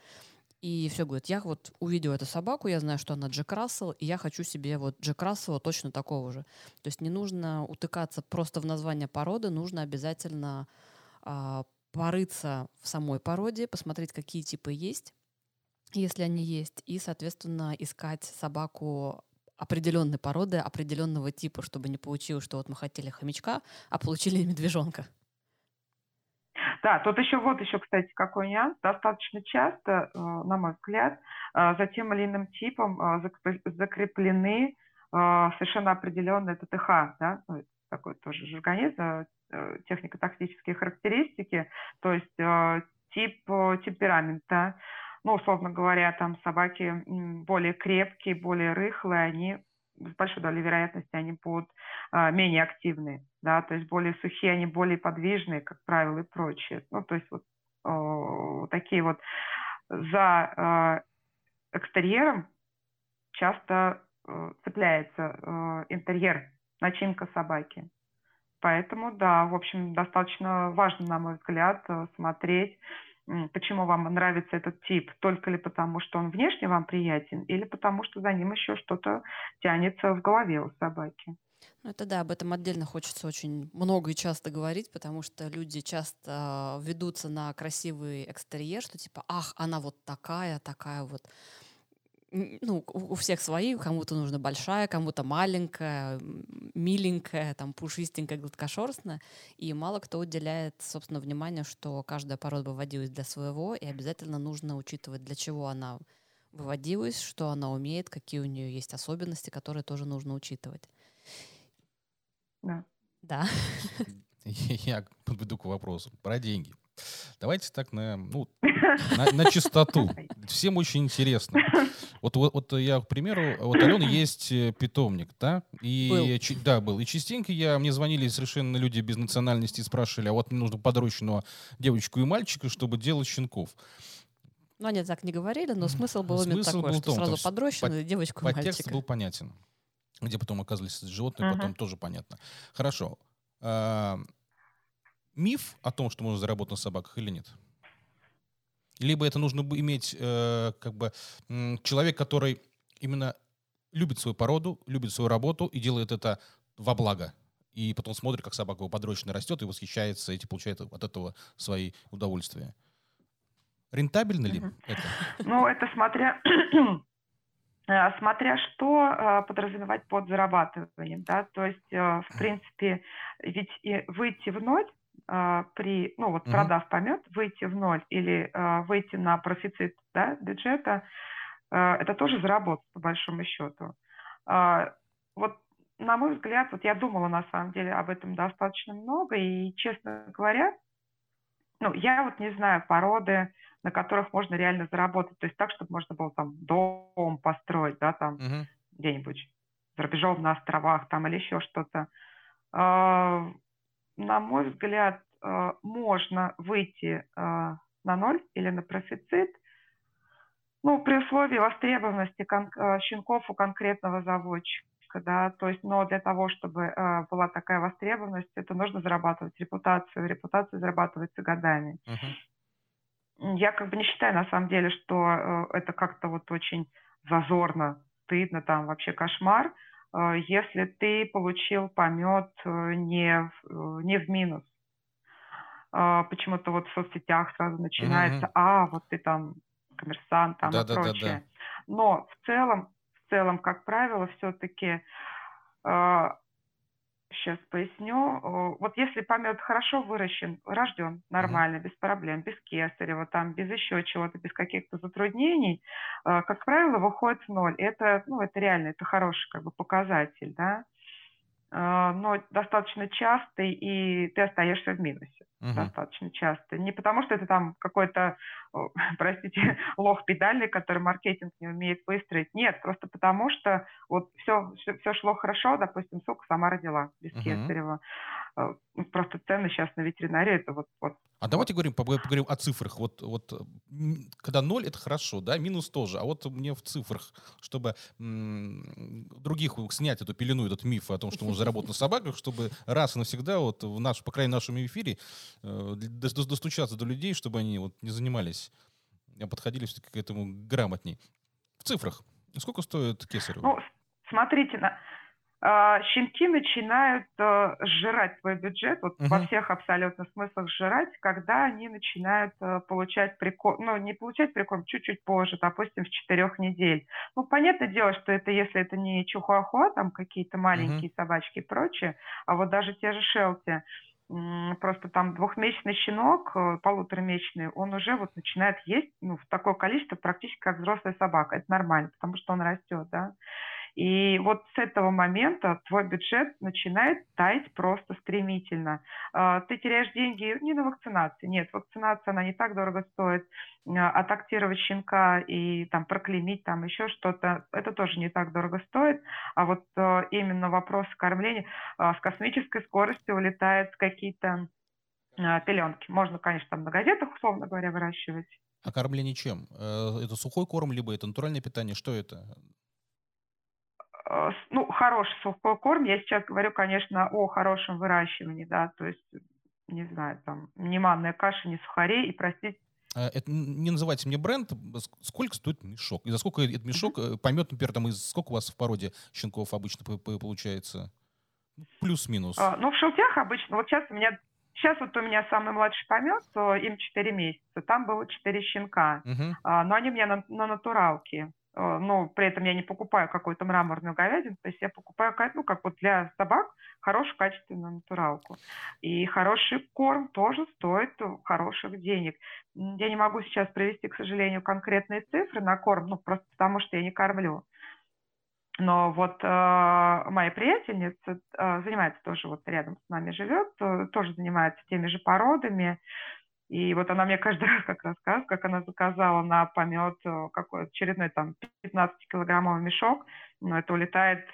и все говорит, я вот увидел эту собаку, я знаю, что она Джек Рассел, и я хочу себе вот Джек Рассела точно такого же. То есть не нужно утыкаться просто в название породы, нужно обязательно а, порыться в самой породе, посмотреть, какие типы есть, если они есть, и, соответственно, искать собаку определенной породы, определенного типа, чтобы не получилось, что вот мы хотели хомячка, а получили медвежонка. Да, тут еще вот еще, кстати, какой нюанс. Достаточно часто, э, на мой взгляд, э, за тем или иным типом э, закреплены совершенно определенные ТТХ, да, ну, такой тоже жаргонизм, технико-тактические характеристики, то есть тип темперамента, ну, условно говоря, там собаки более крепкие, более рыхлые, они с большой долей вероятности они будут а, менее активные, да, то есть более сухие, они более подвижные, как правило, и прочее. Ну, то есть вот о, такие вот за э, экстерьером часто э, цепляется э, интерьер, начинка собаки. Поэтому, да, в общем, достаточно важно, на мой взгляд, смотреть почему вам нравится этот тип, только ли потому, что он внешне вам приятен, или потому, что за ним еще что-то тянется в голове у собаки. Ну, это да, об этом отдельно хочется очень много и часто говорить, потому что люди часто ведутся на красивый экстерьер, что типа, ах, она вот такая, такая вот ну, у всех свои, кому-то нужна большая, кому-то маленькая, миленькая, там, пушистенькая, гладкошерстная, и мало кто уделяет, собственно, внимание, что каждая порода выводилась для своего, и обязательно нужно учитывать, для чего она выводилась, что она умеет, какие у нее есть особенности, которые тоже нужно учитывать. Да. Да. Я подведу к вопросу про деньги. Давайте так на, ну, на, на чистоту. Всем очень интересно. Вот, вот, вот я, к примеру, вот Алена есть э, питомник, да? И, был. Ч, да, был. И частенько я, мне звонили совершенно люди без национальности и спрашивали, а вот мне нужно подрощенного девочку и мальчика, чтобы делать щенков. Ну, они так не говорили, но смысл был смысл именно такой, был что том, сразу подрощенный, девочку и мальчика. Подтекст был понятен. Где потом оказались животные, uh-huh. потом тоже понятно. Хорошо. Миф о том, что можно заработать на собаках или нет? Либо это нужно иметь э, как бы человек, который именно любит свою породу, любит свою работу и делает это во благо. И потом смотрит, как собака его подрощенно растет и восхищается, и получает от этого свои удовольствия. Рентабельно ли uh-huh. это? Ну, это смотря э, смотря что э, подразумевать под зарабатыванием, да, то есть, э, в принципе, ведь и выйти в ноль при, ну вот продав помет, выйти в ноль или а, выйти на профицит да, бюджета, а, это тоже заработать по большому счету. Вот на мой взгляд, вот я думала на самом деле об этом достаточно много, и, честно говоря, ну, я вот не знаю породы, на которых можно реально заработать, то есть так, чтобы можно было там дом построить, да, там uh-huh. где-нибудь за рубежом на островах там или еще что-то на мой взгляд, э, можно выйти э, на ноль или на профицит, ну, при условии востребованности э, щенков у конкретного заводчика, да, то есть, но для того, чтобы была такая востребованность, это нужно зарабатывать репутацию, репутация зарабатывается годами. Uh-huh. Я как бы не считаю на самом деле, что это как-то вот очень зазорно, стыдно, там вообще кошмар. Э, если ты получил помет э, не, э, не в минус. Почему-то вот в соцсетях сразу начинается, mm-hmm. а, вот ты там коммерсант там да, и да, прочее. Да, да. Но в целом, в целом, как правило, все-таки Сейчас поясню. Вот если помет хорошо выращен, рожден нормально, mm-hmm. без проблем, без кесарева, там, без еще чего-то, без каких-то затруднений, э, как правило, выходит в ноль. Это, ну, это реально, это хороший как бы показатель, да. а, но достаточно частый, и ты остаешься в минусе uh-huh. достаточно часто. Не потому, что это там какой-то, простите, лох педальный, который маркетинг не умеет выстроить. Нет, просто потому что вот все, все, все шло хорошо, допустим, сука сама родила без uh-huh. кесарева. Э, ну, просто цены сейчас на ветеринарии это вот, вот а давайте говорим, поговорим о цифрах. Вот, вот когда ноль это хорошо, да, минус тоже. А вот мне в цифрах, чтобы других снять эту пелену, этот миф о том, что можно заработать на собаках, чтобы раз и навсегда вот в наш, по крайней мере, нашем эфире достучаться до людей, чтобы они вот не занимались, а подходили все-таки к этому грамотней. В цифрах. Сколько стоит кесарево? Ну, смотрите, на, а, щенки начинают э, сжирать свой бюджет, вот uh-huh. во всех абсолютно смыслах сжирать, когда они начинают э, получать прикорм, ну, не получать прикорм, чуть-чуть позже, допустим, с четырех недель. Ну, понятное дело, что это, если это не чихуахуа, там какие-то маленькие uh-huh. собачки и прочее, а вот даже те же шелти, просто там двухмесячный щенок, э, полуторамесячный, он уже вот начинает есть ну, в такое количество практически как взрослая собака. Это нормально, потому что он растет, да. И вот с этого момента твой бюджет начинает таять просто стремительно. А, ты теряешь деньги не на вакцинации, нет, вакцинация, она не так дорого стоит, а, щенка и там проклеймить там еще что-то, это тоже не так дорого стоит, а вот а, именно вопрос кормления с космической скоростью улетает какие-то пеленки. Можно, конечно, там на газетах, условно говоря, выращивать. А кормление чем? Э, это сухой корм, либо это натуральное питание? Что это? Э, ну, хороший сухой корм. Я сейчас говорю, конечно, о хорошем выращивании, да, то есть, не знаю, там, не манная каша, не сухарей, и, простите, а, это не называйте мне бренд. Сколько стоит мешок? И за сколько этот мешок uh-huh. помет, например, там, из сколько у вас в породе щенков обычно получается? Ну, плюс-минус. А, ну, в шелтях обычно. Вот сейчас у меня Сейчас вот у меня самый младший помет, им 4 месяца. Там было 4 щенка. Uh-huh. А, но они у меня на, на натуралке. Э, но при этом я не покупаю какую-то мраморную говядину, то есть я покупаю, ну, как вот для собак, хорошую качественную натуралку. И хороший корм тоже стоит хороших денег. Я не могу сейчас привести, к сожалению, конкретные цифры на корм, ну, просто потому что я не кормлю. Но вот э, моя приятельница э, занимается тоже вот рядом с нами живет, э, тоже занимается теми же породами. И вот она мне каждый раз как рассказывает, как она заказала на помет э, какой очередной там 15-килограммовый мешок, но это улетает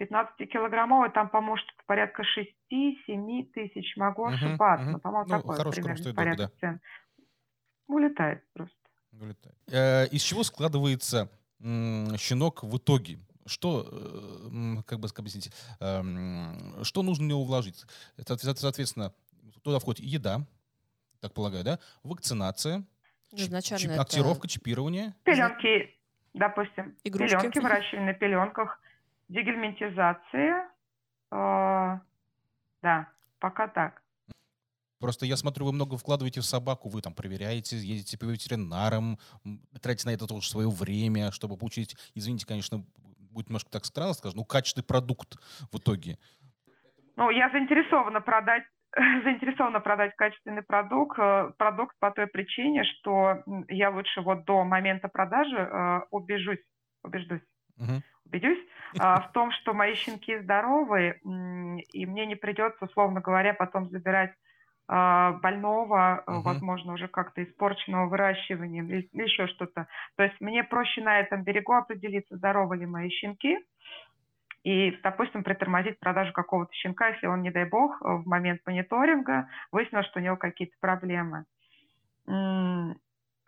15-килограммовый, там, по-моему, что-то порядка 6-7 тысяч, могу uh-huh, ошибаться, uh-huh. по-моему, ну, такой примерно порядок да. цен. Улетает просто. Улетает. Э, из чего складывается щенок в итоге? Что, э, как бы объяснить, э, что нужно в него вложить? Соответственно, туда входит еда, так полагаю, да? Вакцинация, Изначально чип, актировка, чипирование. Пеленки, допустим. Игрушки. Пеленки, выращивание на пеленках, дегельминтизация. Э, да, пока так. Просто я смотрю, вы много вкладываете в собаку, вы там проверяете, едете по ветеринарам, тратите на это тоже свое время, чтобы получить, извините, конечно, будет немножко так странно скажем, ну, качественный продукт в итоге. Ну, я заинтересована продать заинтересована продать качественный продукт, э, продукт по той причине, что я лучше вот до момента продажи э, убежусь, убеждусь, uh-huh. убедюсь а, в том, что мои щенки здоровы, и мне не придется, условно говоря, потом забирать а, больного, uh-huh. возможно, уже как-то испорченного выращиванием или еще что-то. То есть мне проще на этом берегу определиться, здоровы ли мои щенки, и, допустим, притормозить продажу какого-то щенка, если он, не дай бог, э, в момент мониторинга выяснилось, что у него какие-то проблемы.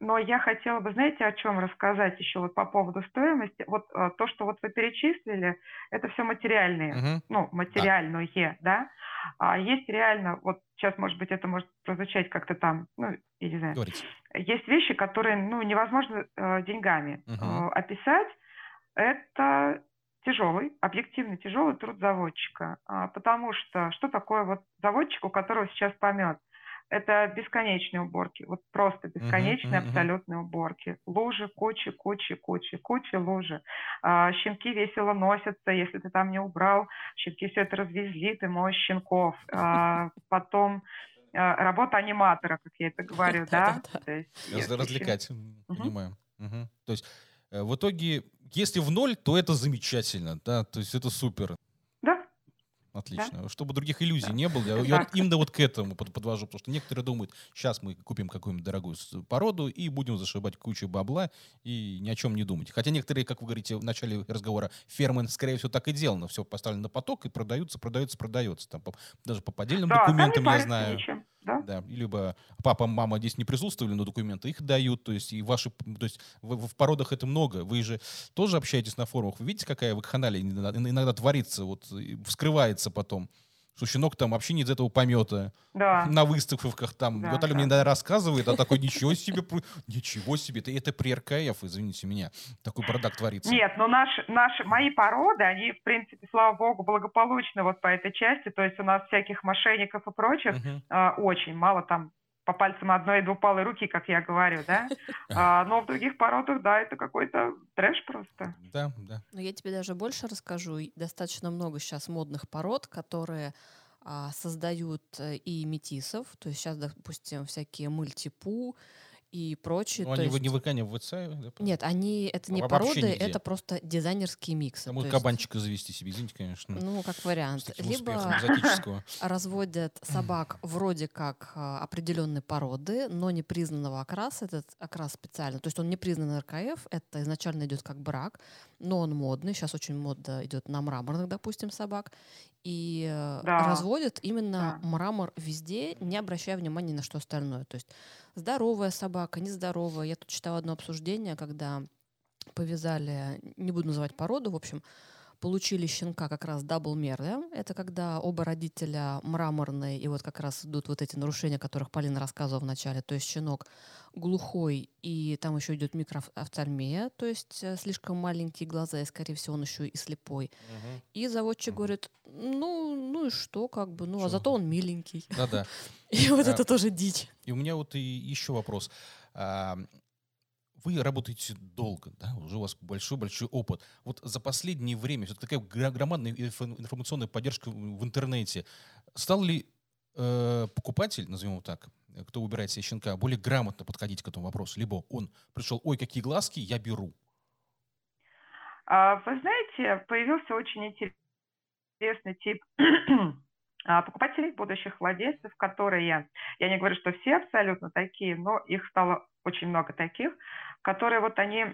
Но я хотела бы, знаете, о чем рассказать еще вот по поводу стоимости. Вот э, то, что вот вы перечислили, это все материальные, uh-huh. ну, материальное, да. да? А есть реально, вот сейчас, может быть, это может прозвучать как-то там, ну, я не знаю. Говорите. Есть вещи, которые, ну, невозможно э, деньгами uh-huh. э, описать. Это тяжелый, объективно тяжелый труд заводчика. А, потому что что такое вот заводчик, у которого сейчас помет? Это бесконечные уборки, вот просто бесконечные uh-huh, uh-huh. абсолютные уборки. Лужи, кучи, кучи, кучи, кучи лужи. А, щенки весело носятся, если ты там не убрал, щенки все это развезли, ты моешь щенков. А, потом работа аниматора, как я это говорю, да? Развлекать, понимаю. То есть в итоге, если в ноль, то это замечательно, да, то есть это супер. Да, Отлично. Да? Чтобы других иллюзий да. не было. Я, я вот именно вот к этому подвожу, потому что некоторые думают, сейчас мы купим какую-нибудь дорогую породу и будем зашибать кучу бабла и ни о чем не думать. Хотя некоторые, как вы говорите в начале разговора, фермы, скорее всего, так и сделано. Все поставлено на поток и продаются, продаются, продается. Там, по, даже по поддельным да, документам я знаю. Ничем да? Да, либо папа, мама здесь не присутствовали, но документы их дают, то есть и ваши, то есть в, в породах это много. Вы же тоже общаетесь на форумах, вы видите, какая вакханалия иногда, творится, вот вскрывается потом что щенок там вообще не из этого помета. Да. На выставках там. Да, вот Аля да. мне иногда рассказывает, а такой, ничего себе, ничего себе, это, это при РКФ, извините меня, такой продакт творится. Нет, но наши, наши, мои породы, они, в принципе, слава богу, благополучны вот по этой части, то есть у нас всяких мошенников и прочих угу. э, очень мало там по пальцам одной и двупалой руки, как я говорю, да. А, но в других породах, да, это какой-то трэш просто. Да, да. Но я тебе даже больше расскажу. Достаточно много сейчас модных пород, которые а, создают э, и метисов. То есть сейчас, допустим, всякие мультипу, и прочее. Ну, они есть... не в ВК, не в ВЦ? Да? Нет, они, это не породы, нигде. это просто дизайнерские миксы. Там кабанчика завести себе, извините, конечно. Ну, как вариант. Либо разводят собак вроде как а, определенной породы, но не признанного окраса. Этот окрас специально. То есть он не признан РКФ, это изначально идет как брак, но он модный. Сейчас очень модно идет на мраморных, допустим, собак. И э, да. разводят именно да. мрамор везде, не обращая внимания на что остальное. То есть здоровая собака, нездоровая. Я тут читала одно обсуждение, когда повязали, не буду называть породу, в общем, получили щенка как раз double merle. Это когда оба родителя мраморные, и вот как раз идут вот эти нарушения, о которых Полина рассказывала в начале. То есть щенок глухой, и там еще идет микроофтальмия, то есть э, слишком маленькие глаза, и, скорее всего, он еще и слепой. Угу. И заводчик угу. говорит, ну, ну и что, как бы, ну, а что? а зато он миленький. Да-да. И вот это тоже дичь. И у меня вот и еще вопрос вы работаете долго, да, уже у вас большой-большой опыт. Вот за последнее время все такая громадная информационная поддержка в интернете. Стал ли э, покупатель, назовем его так, кто выбирает себе щенка, более грамотно подходить к этому вопросу? Либо он пришел, ой, какие глазки, я беру. А, вы знаете, появился очень интересный тип а, покупателей, будущих владельцев, которые, я не говорю, что все абсолютно такие, но их стало очень много таких, которые вот они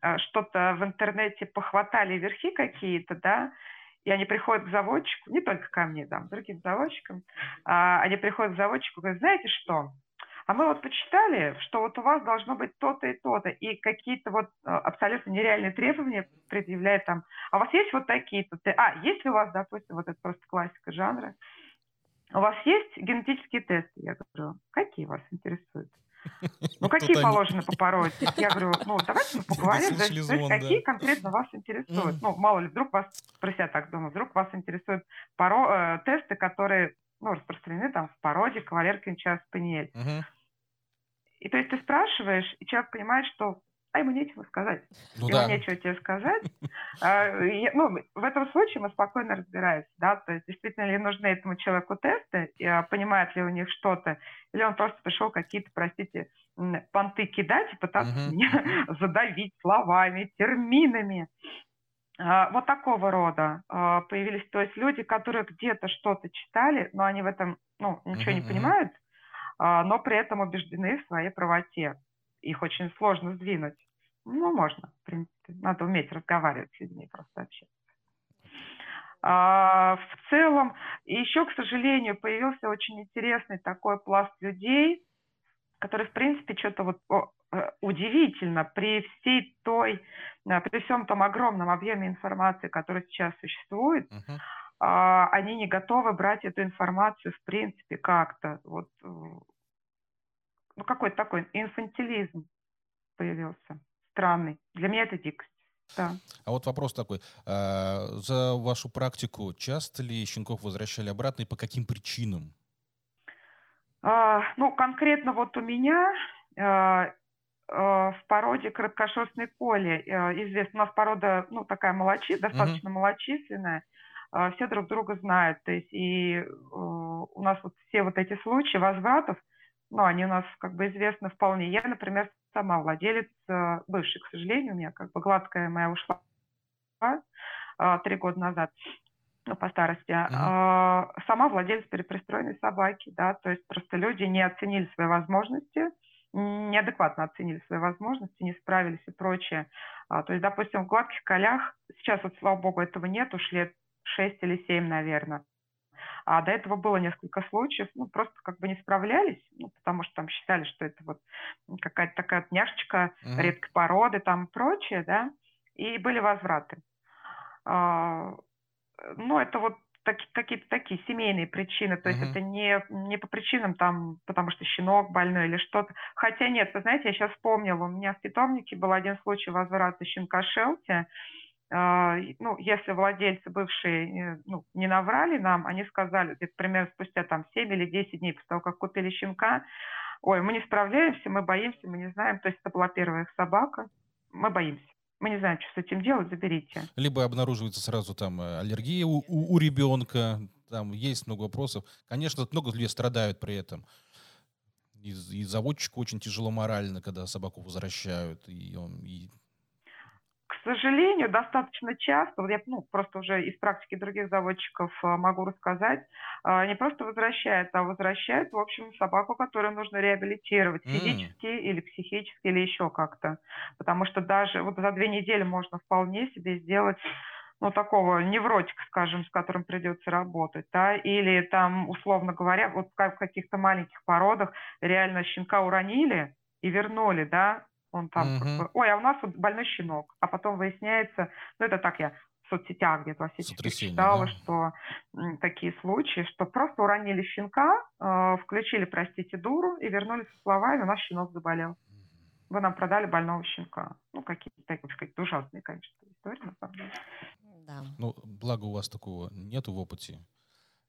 а, что-то в интернете похватали верхи какие-то, да, и они приходят к заводчику, не только ко мне, да, другим заводчикам, а, они приходят к заводчику и говорят, знаете что, а мы вот почитали, что вот у вас должно быть то-то и то-то, и какие-то вот а, абсолютно нереальные требования предъявляют там, а у вас есть вот такие-то, а, есть ли у вас, допустим, вот это просто классика жанра, у вас есть генетические тесты? Я говорю, какие вас интересуют? Ну, какие положены по породе? Я говорю, ну, давайте мы поговорим, то есть, какие конкретно вас интересуют. Ну, мало ли, вдруг вас, про себя так думаю, вдруг вас интересуют поро... Э, тесты, которые ну, распространены там в породе кавалер Кинчас Спаниель. И то есть ты спрашиваешь, и человек понимает, что а ему нечего сказать. Ну, ему да. нечего тебе сказать. А, ну, в этом случае мы спокойно разбираемся, да, то есть действительно ли нужны этому человеку тесты, а, понимает ли у них что-то, или он просто пришел какие-то, простите, понты кидать и пытаться uh-huh. меня задавить словами, терминами. А, вот такого рода появились, то есть люди, которые где-то что-то читали, но они в этом, ну, ничего uh-huh. не понимают, но при этом убеждены в своей правоте их очень сложно сдвинуть. Ну, можно, в принципе. Надо уметь разговаривать с людьми, просто общаться. А, в целом, еще, к сожалению, появился очень интересный такой пласт людей, который, в принципе, что-то вот э, удивительно при всей той, э, при всем том огромном объеме информации, который сейчас существует, uh-huh. они не готовы брать эту информацию, в принципе, как-то. Вот э, ну, какой-то такой инфантилизм появился странный. Для меня это дикость. Да. А вот вопрос такой. А, за вашу практику часто ли щенков возвращали обратно и по каким причинам? А, ну, конкретно вот у меня а, а, в породе краткошерстной коли известно, у нас порода, ну, такая молочи, достаточно угу. малочисленная, все друг друга знают, то есть и а, у нас вот все вот эти случаи возвратов, ну, они у нас как бы известны вполне. Я, например, сама владелец, э, бывший, к сожалению, у меня как бы гладкая моя ушла а, три года назад. ну, по старости, uh-huh. сама владелец перепристроенной собаки, да, то есть просто люди не оценили свои возможности, неадекватно оценили свои возможности, не справились и прочее. То есть, допустим, в гладких колях, сейчас вот, слава богу, этого нет, уж лет 6 или 7, наверное. А до этого было несколько случаев, ну, просто как бы не справлялись, ну, потому что там считали, что это вот какая-то такая няшечка uh-huh. редкой породы там и прочее, да, и были возвраты. А, ну, это вот так, какие-то такие семейные причины, то есть uh-huh. это не, не по причинам там, потому что щенок больной или что-то. Хотя нет, вы знаете, я сейчас вспомнила, у меня в питомнике был один случай возврата щенка Шелти, ну, если владельцы бывшие э, ну, не наврали нам, они сказали, где примерно спустя там 7 или 10 дней после того, как купили щенка, ой, мы не справляемся, мы боимся, мы не знаем, то есть это была первая их собака, мы боимся. Мы не знаем, что с этим делать, заберите. Либо обнаруживается сразу там э, аллергия у, у, у ребенка, там есть много вопросов. Конечно, много людей страдают при этом. И, и заводчику очень тяжело морально, когда собаку возвращают, и он и к сожалению, достаточно часто, вот я ну, просто уже из практики других заводчиков э, могу рассказать, э, не просто возвращают, а возвращают, в общем, собаку, которую нужно реабилитировать физически mm. или психически, или еще как-то. Потому что даже вот за две недели можно вполне себе сделать ну, такого невротика, скажем, с которым придется работать, да, или там, условно говоря, вот в каких-то маленьких породах реально щенка уронили и вернули, да, он там угу. как бы, ой, а у нас вот больной щенок. А потом выясняется, ну это так я в соцсетях где-то во читала, да? что м, такие случаи, что просто уронили щенка, э, включили, простите, дуру и вернулись со словами, у нас щенок заболел. Вы нам продали больного щенка. Ну, какие-то такие, какие-то ужасные, конечно, истории, на самом деле. Да. Ну, благо у вас такого нету в опыте.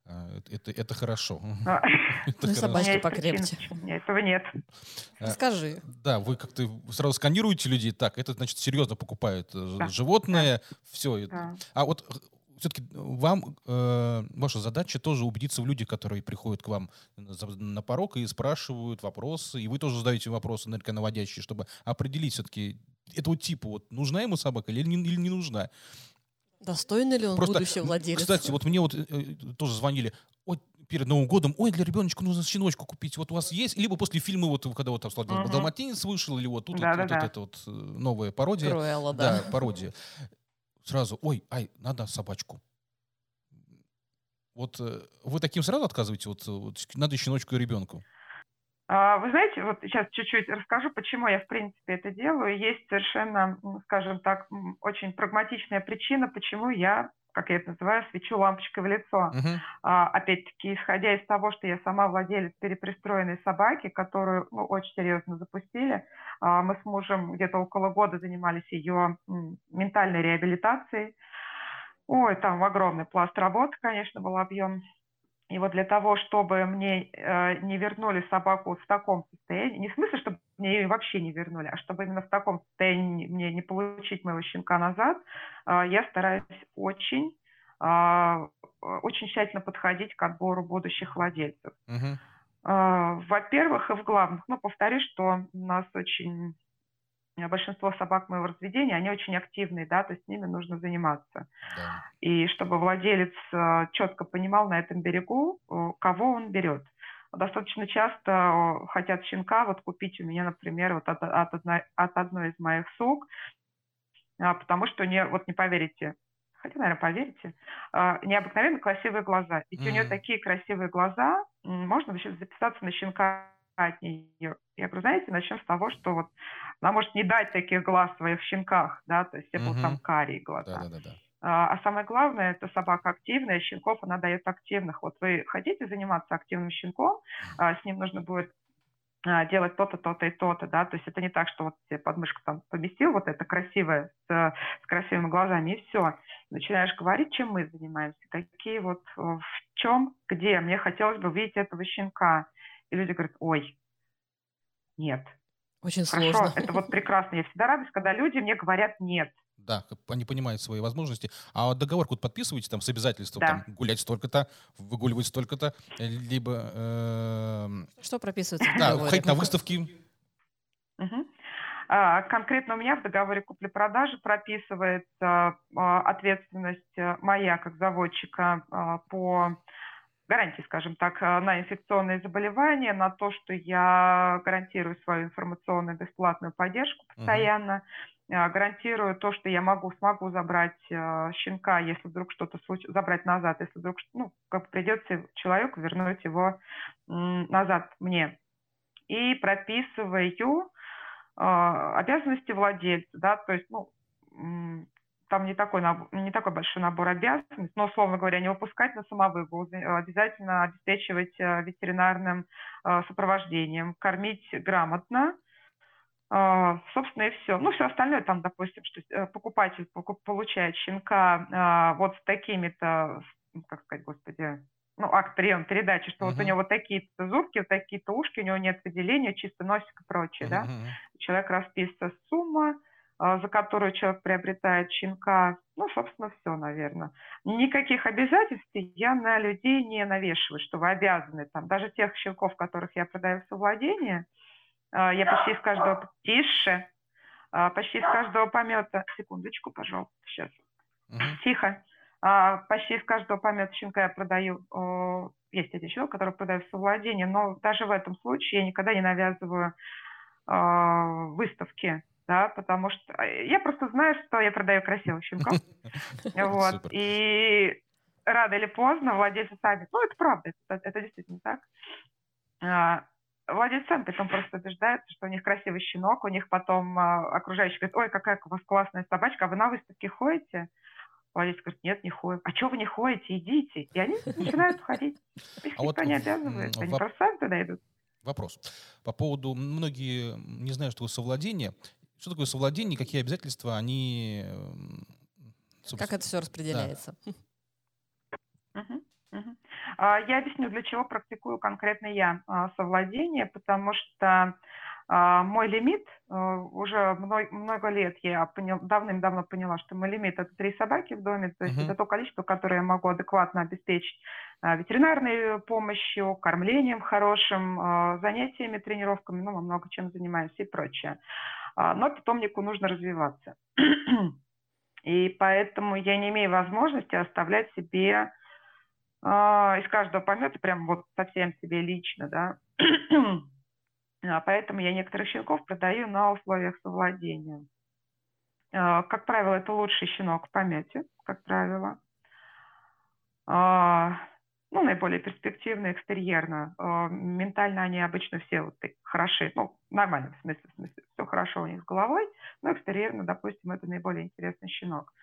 А, это, это хорошо. А. Это ну, собачки покрепче. Нет, этого нет. А, Скажи. Да, вы как-то сразу сканируете людей. Так, это, значит, серьезно покупают э, да. животное. Да. Все. Да. А вот э, все-таки вам, э, ваша задача тоже убедиться в людях, которые приходят к вам на, на порог и спрашивают вопросы, и вы тоже задаете вопросы наверняка наводящие, чтобы определить все-таки этого типа, вот нужна ему собака или не, или не нужна. Достойный ли он Просто, будущий владелец? Кстати, вот мне вот э, э, тоже звонили, ой, перед Новым годом, ой, для ребеночка нужно щеночку купить, вот у вас есть? Либо после фильма, вот когда вот там uh-huh. Далматинец вышел, или вот тут да, вот, да, вот да. эта вот э, новая пародия. Круэлла, да. Да, пародия. Сразу, ой, ай, надо собачку. Вот э, вы таким сразу отказываете? Вот, вот надо щеночку и ребенку? А, вы знаете, вот сейчас чуть-чуть расскажу, почему я, в принципе, это делаю. Есть совершенно, скажем так, очень прагматичная причина, почему я как я это называю, свечу лампочкой в лицо. Uh-huh. А, опять-таки, исходя из того, что я сама владелец перепристроенной собаки, которую ну, очень серьезно запустили, а, мы с мужем где-то около года занимались ее ментальной реабилитацией. Ой, там огромный пласт работы, конечно, был объем. И вот для того, чтобы мне э, не вернули собаку в таком состоянии, не в смысле, чтобы мне ее вообще не вернули, а чтобы именно в таком состоянии мне не получить моего щенка назад, э, я стараюсь очень, э, очень тщательно подходить к отбору будущих владельцев. Uh-huh. Э, во-первых, и в главных, ну, повторюсь, что у нас очень большинство собак моего разведения, они очень активные, да, то есть с ними нужно заниматься. Да. И чтобы владелец э, четко понимал на этом берегу, э, кого он берет. Достаточно часто хотят щенка вот купить у меня, например, вот от, от, одной, от одной из моих сук, а, потому что у нее, вот не поверите, хотя, наверное, поверите, необыкновенно красивые глаза. Ведь mm-hmm. у нее такие красивые глаза, можно записаться на щенка от нее. Я говорю, знаете, начнем с того, что вот она может не дать таких глаз в своих щенках, да, то есть все будут там карие глаза. Да, да, да. А, а самое главное, это собака активная, щенков она дает активных. Вот вы хотите заниматься активным щенком, а, с ним нужно будет а, делать то-то, то-то и то-то, да, то есть это не так, что вот тебе подмышку там поместил, вот это красивое, с, с красивыми глазами, и все. Начинаешь говорить, чем мы занимаемся, какие вот, в чем, где, мне хотелось бы увидеть этого щенка, и люди говорят, ой, нет. Очень Хорошо, сложно. это вот прекрасно. Я всегда радуюсь, когда люди мне говорят нет. Да, они понимают свои возможности. А договор вот подписываете там с обязательством да. там, гулять столько-то, выгуливать столько-то, э, либо... Э, Что прописывается в Да, ходить на выставки. Угу. Конкретно у меня в договоре купли-продажи прописывается а, ответственность э, моя как заводчика а, по гарантии, скажем так, на инфекционные заболевания, на то, что я гарантирую свою информационную бесплатную поддержку постоянно, uh-huh. гарантирую то, что я могу, смогу забрать щенка, если вдруг что-то случится, забрать назад, если вдруг, ну, как придется человеку вернуть его назад мне. И прописываю обязанности владельца, да, то есть, ну, там не такой, не такой большой набор обязанностей, но, условно говоря, не выпускать на самовыгул, обязательно обеспечивать э, ветеринарным э, сопровождением, кормить грамотно, собственно, и все. Ну, все остальное, там, допустим, что э, покупатель получает щенка вот с такими-то, как сказать, господи, ну, акт приема передачи, что uh-huh. вот у него вот такие-то зубки, вот такие-то ушки, у него нет выделения, чисто носик и прочее, uh-huh. да. Человек расписывается сумма, за которую человек приобретает щенка. Ну, собственно, все, наверное. Никаких обязательств я на людей не навешиваю, что вы обязаны. Там, даже тех щенков, которых я продаю в совладение, а, я почти из каждого... Тише! А, почти из каждого помета... Секундочку, пожалуйста, сейчас. Uh-huh. Тихо. А, почти из каждого помета щенка я продаю, есть один щенок, который продаю в совладение, но даже в этом случае я никогда не навязываю а, выставки, да, потому что а, я просто знаю, что я продаю красивых щенков. Вот. И рано или поздно владельцы сами, ну, это правда, это, это действительно так, владельцы сами потом просто убеждаются, что у них красивый щенок, у них потом окружающие говорят, ой, какая у вас классная собачка, а вы на выставке ходите? Владелец говорит, нет, не ходим. А что вы не ходите? Идите. И они начинают ходить. Их а никто вот не обязывает. Они воп... просто сами туда идут. Вопрос. По поводу... Многие не знают, что такое совладение. Что такое совладение? Какие обязательства они... Собственно... Как это все распределяется? Да. Я объясню, для чего практикую конкретно я а, совладение, потому что а, мой лимит, э, уже много лет я понял, давным-давно поняла, что мой лимит это три собаки в доме, то есть uh-huh. это то количество, которое я могу адекватно обеспечить а, ветеринарной помощью, кормлением хорошим, а, занятиями, тренировками, ну, много чем занимаюсь и прочее. Но питомнику нужно развиваться. И поэтому я не имею возможности оставлять себе из каждого помета прям вот совсем себе лично, да, А, поэтому я некоторых щенков продаю на условиях совладения. А, как правило, это лучший щенок в помете, как правило. А, ну, наиболее перспективные экстерьерно. Ментально они обычно все вот так хороши, ну, нормально, в смысле, в смысле, все хорошо у них с головой, но экстерьерно, допустим, это наиболее интересный щенок.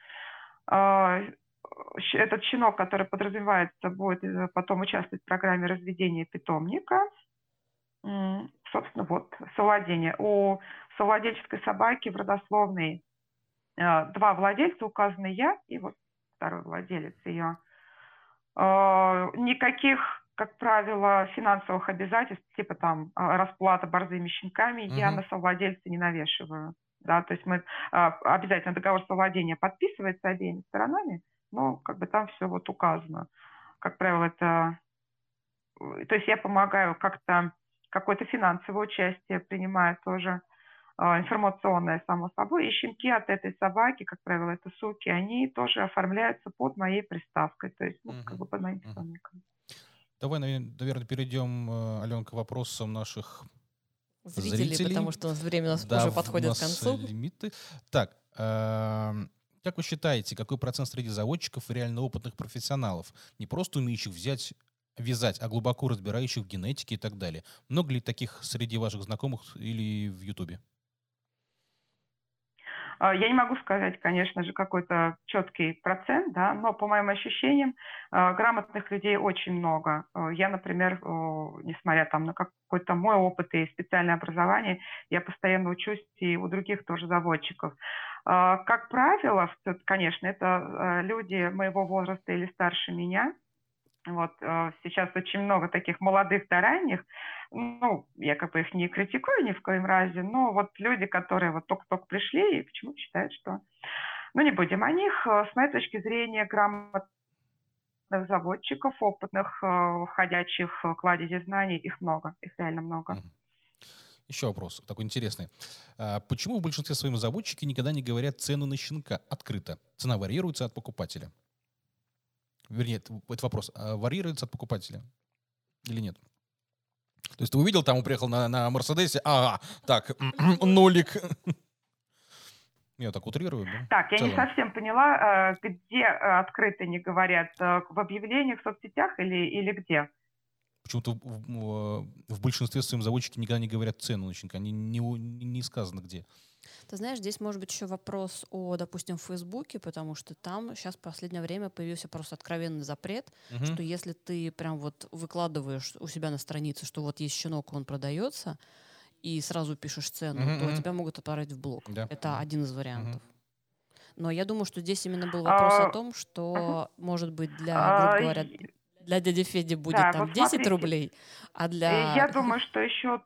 Этот щенок, который подразумевается, будет э, потом участвовать в программе разведения питомника – собственно, вот совладение. У совладельческой собаки в родословной э, два владельца указаны я и вот второй владелец ее. Э, никаких, как правило, финансовых обязательств, типа там э, расплата борзыми щенками, угу. я на совладельца не навешиваю. Да, то есть мы обязательно договор совладения подписывается обеими сторонами, но как бы там все вот указано. Как правило, это... То есть я помогаю как-то какое-то финансовое участие принимает тоже а, информационное, само собой. И щенки от этой собаки, как правило, это суки, они тоже оформляются под моей приставкой, то есть ну, как бы под моим питомником. Давай, наверное, перейдем, э, Аленка, к вопросам наших зрителей, зрителей. потому что у нас время да, уже подходит к концу. лимиты. Так, э, как вы считаете, какой процент среди заводчиков и реально опытных профессионалов, не просто умеющих взять вязать, а глубоко разбирающих в генетике и так далее. Много ли таких среди ваших знакомых или в Ютубе? А, я не могу сказать, конечно же, какой-то четкий процент, да, но по моим ощущениям а, грамотных людей очень много. А, я, например, несмотря там на какой-то мой опыт и специальное образование, я постоянно учусь и у других тоже заводчиков. Как правило, конечно, это люди моего возраста или старше меня – вот э, сейчас очень много таких молодых да ранних, ну, я как бы их не критикую ни в коем разе, но вот люди, которые вот только-только пришли и почему считают, что... Ну, не будем о них. Э, с моей точки зрения, грамотных заводчиков, опытных, э, входящих в кладези знаний, их много, их реально много. Еще вопрос такой интересный. А почему в большинстве своем заводчики никогда не говорят цену на щенка открыто? Цена варьируется от покупателя. Вернее, это вопрос. А варьируется от покупателя или нет? То есть ты увидел, там приехал на, на Мерседесе, ага, так, нолик. Я так утрирую, да? Так, я не совсем поняла, э, где э, открыто не говорят, э, в объявлениях в соцсетях или, или где? Почему-то в, в большинстве своем заводчики никогда не говорят цену на щенка, не, не, не сказано где. Ты знаешь, здесь может быть еще вопрос о, допустим, Фейсбуке, потому что там сейчас в последнее время появился просто откровенный запрет, угу. что если ты прям вот выкладываешь у себя на странице, что вот есть щенок, он продается, и сразу пишешь цену, угу, то тебя могут отправить в блог. Да. Это один из вариантов. Но я думаю, что здесь именно был вопрос а, о том, что, может быть, для, грубо а, говоря, для дяди Феди будет да, там вот 10 смотрите, рублей, а для... Я думаю, что еще а,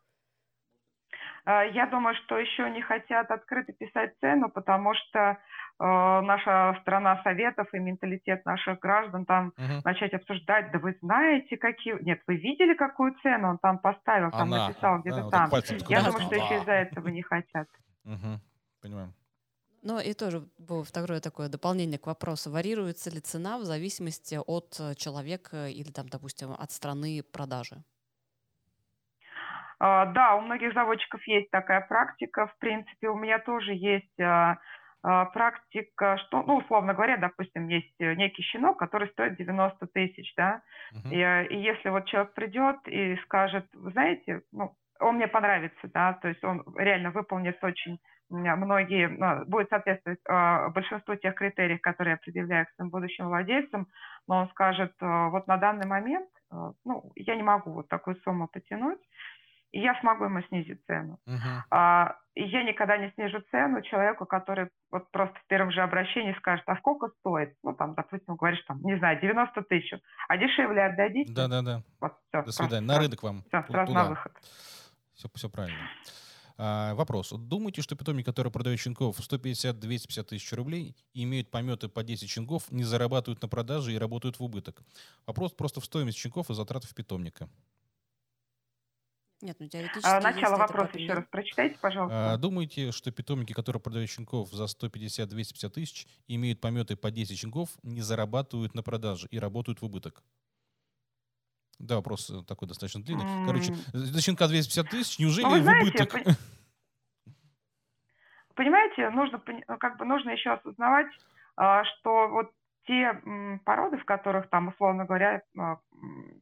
я думаю, что еще не хотят открыто писать цену, потому что э, наша страна советов и менталитет наших граждан там угу. начать обсуждать, да вы знаете, какие... Нет, вы видели, какую цену он там поставил, там Она. написал где-то да, там. Вот я думаю, что еще из-за этого не хотят. Угу. Понимаем. Ну и тоже второе такое дополнение к вопросу. Варьируется ли цена в зависимости от э, человека или, там, допустим, от страны продажи? А, да, у многих заводчиков есть такая практика. В принципе, у меня тоже есть а, а, практика, что, ну, условно говоря, допустим, есть э, некий щенок, который стоит 90 тысяч, да, uh-huh. и, и если вот человек придет и скажет, вы знаете, ну, он мне понравится, да, то есть он реально выполнит очень многие, ну, будет соответствовать э, большинству тех критериев, которые я предъявляю к своим будущим владельцам, но он скажет, э, вот на данный момент, э, ну, я не могу вот такую сумму потянуть, и я смогу ему снизить цену. Uh-huh. А, и я никогда не снижу цену человеку, который вот просто в первом же обращении скажет, а сколько стоит? Ну, там, допустим, говоришь, там, не знаю, 90 тысяч. А дешевле отдадите? Да-да-да. Вот, все, До свидания. На рынок вам. Все, сразу Туда. на выход. Все, все правильно. А, вопрос. Думаете, что питомник, который продает щенков 150-250 тысяч рублей имеют пометы по 10 щенков, не зарабатывают на продаже и работают в убыток? Вопрос просто в стоимость щенков и затратов питомника. Нет, ну теоретически а, Начало вопроса еще раз прочитайте, пожалуйста. А, думаете, что питомники, которые продают щенков за 150-250 тысяч, имеют пометы по 10 щенков, не зарабатывают на продаже и работают в убыток? Да, вопрос э, такой достаточно длинный. Mm. Короче, за щенка 250 тысяч, неужели ну, знаете, в убыток? Понимаете, нужно, ну, как бы нужно еще осознавать, а, что вот те породы, в которых там, условно говоря, а,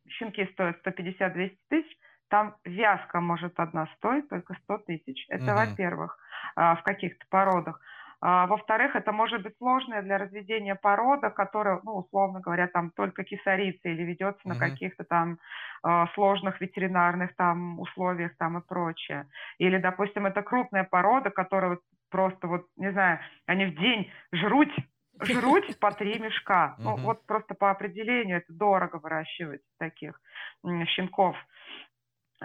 щенки стоят 150-200 тысяч, там вязка может одна стоить только 100 тысяч. Это, угу. во-первых, а, в каких-то породах. А, во-вторых, это может быть сложная для разведения порода, которая, ну, условно говоря, там только кисарится или ведется угу. на каких-то там э, сложных ветеринарных там условиях там и прочее. Или, допустим, это крупная порода, которая вот просто вот, не знаю, они в день жрут жруть по три мешка. Ну, вот просто по определению это дорого выращивать таких щенков.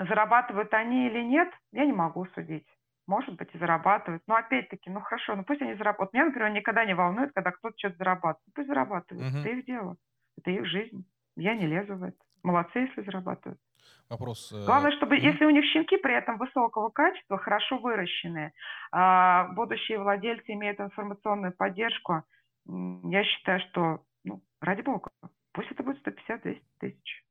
Зарабатывают они или нет, я не могу судить. Может быть, и зарабатывают. Но опять-таки, ну хорошо, ну пусть они зарабатывают. Меня, например, никогда не волнует, когда кто-то что-то зарабатывает. Ну, пусть зарабатывают. Угу. Это их дело. Это их жизнь. Я не лезу в это. Молодцы, если зарабатывают. Вопрос. Э, Главное, чтобы, mm если у них щенки при этом высокого качества, хорошо выращенные, а будущие владельцы имеют информационную поддержку, я считаю, что, ну, ради бога, пусть это будет 150-200 тысяч.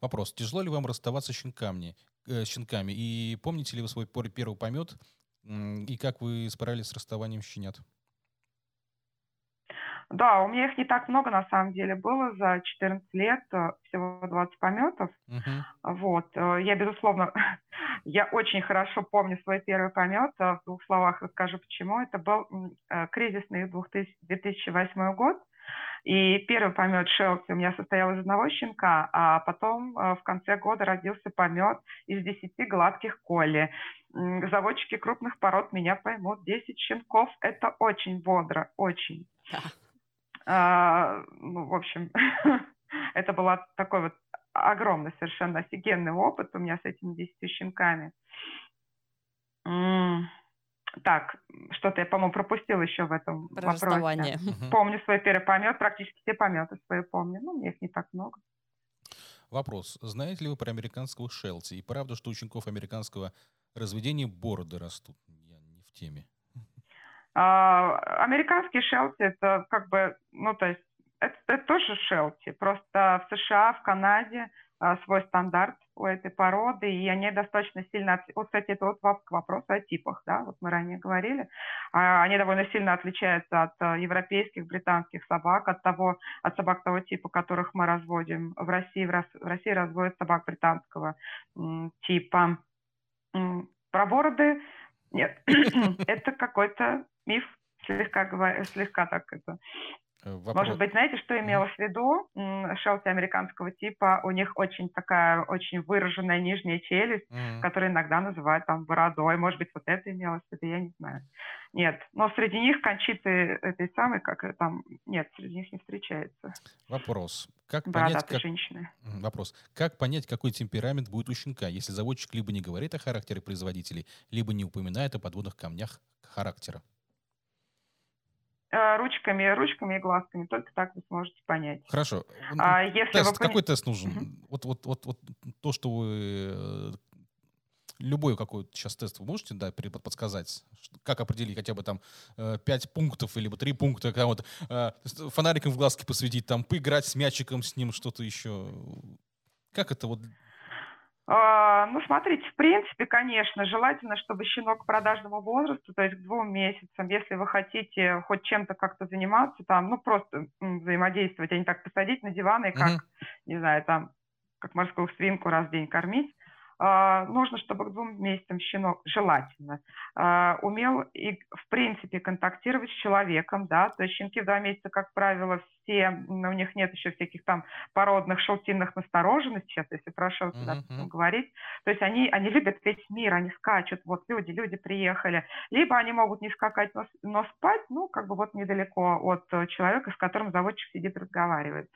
Вопрос. Тяжело ли вам расставаться с щенками? Э, щенками? И помните ли вы свой первый помет? И как вы справились с расставанием щенят? Да, у меня их не так много на самом деле было за 14 лет, э, всего 20 пометов. Uh-huh. Вот, э, я безусловно, я очень хорошо помню свой первый помет. Э, в двух словах расскажу почему. Это был кризисный 2000, 2008 год. И первый помет Шелти у меня состоял из одного щенка, а потом э, в конце года родился помет из 10 гладких коли. Заводчики крупных пород меня поймут. 10 щенков – это очень бодро, очень. А, ну, в общем, это был такой вот огромный, совершенно офигенный опыт у меня с этими 10 щенками. Так, что-то я, по-моему, пропустил еще в этом Про вопросе. Помню свой первый помет, практически все пометы свои помню. Ну, мне их не так много. Вопрос. Знаете ли вы про американского Шелти? И правда, что учеников американского разведения бороды растут? Я не в теме. А, американский Шелти это как бы, ну то есть это, это тоже Шелти, просто в США, в Канаде а, свой стандарт у этой породы, и они достаточно сильно... Вот, кстати, это вот к вопросу о типах, да, вот мы ранее говорили. А, они довольно сильно отличаются от а, европейских, британских собак, от того, от собак того типа, которых мы разводим в России. В России разводят собак британского типа. Про бороды нет, это какой-то миф, слегка, слегка так это Э, вопрос. Может быть, знаете, что имелось в виду? Шелти американского типа, у них очень такая, очень выраженная нижняя челюсть, mm-hmm. которую иногда называют там бородой. Может быть, вот это имелось в виду, я не знаю. Нет, но среди них кончиты этой самой, как там, нет, среди них не встречается. Вопрос. Как понять, как... женщины. Вопрос. Как понять, какой темперамент будет у щенка, если заводчик либо не говорит о характере производителей, либо не упоминает о подводных камнях характера? Э, ручками, ручками и глазками. Только так вы сможете понять. Хорошо. А если тест, вы... Какой тест нужен? Угу. Вот, вот, вот, вот то, что вы... Э, любой какой сейчас тест вы можете да, подсказать? Как определить хотя бы там э, пять пунктов или три пункта, когда вот фонариком в глазки посветить, там поиграть с мячиком с ним, что-то еще. Как это вот ну, смотрите, в принципе, конечно, желательно, чтобы щенок к продажному возрасту, то есть к двум месяцам, если вы хотите хоть чем-то как-то заниматься, там, ну, просто взаимодействовать, а не так посадить на диван и как, mm-hmm. не знаю, там, как морскую свинку раз в день кормить, а, нужно, чтобы к двум месяцам щенок, желательно, а, умел и, в принципе, контактировать с человеком, да, то есть щенки в два месяца, как правило, все, у них нет еще всяких там породных шелтинных настороженностей, сейчас, если про шелти uh-huh. говорить, то есть они, они любят весь мир, они скачут, вот люди, люди приехали, либо они могут не скакать, но, но спать, ну, как бы вот недалеко от человека, с которым заводчик сидит, разговаривает.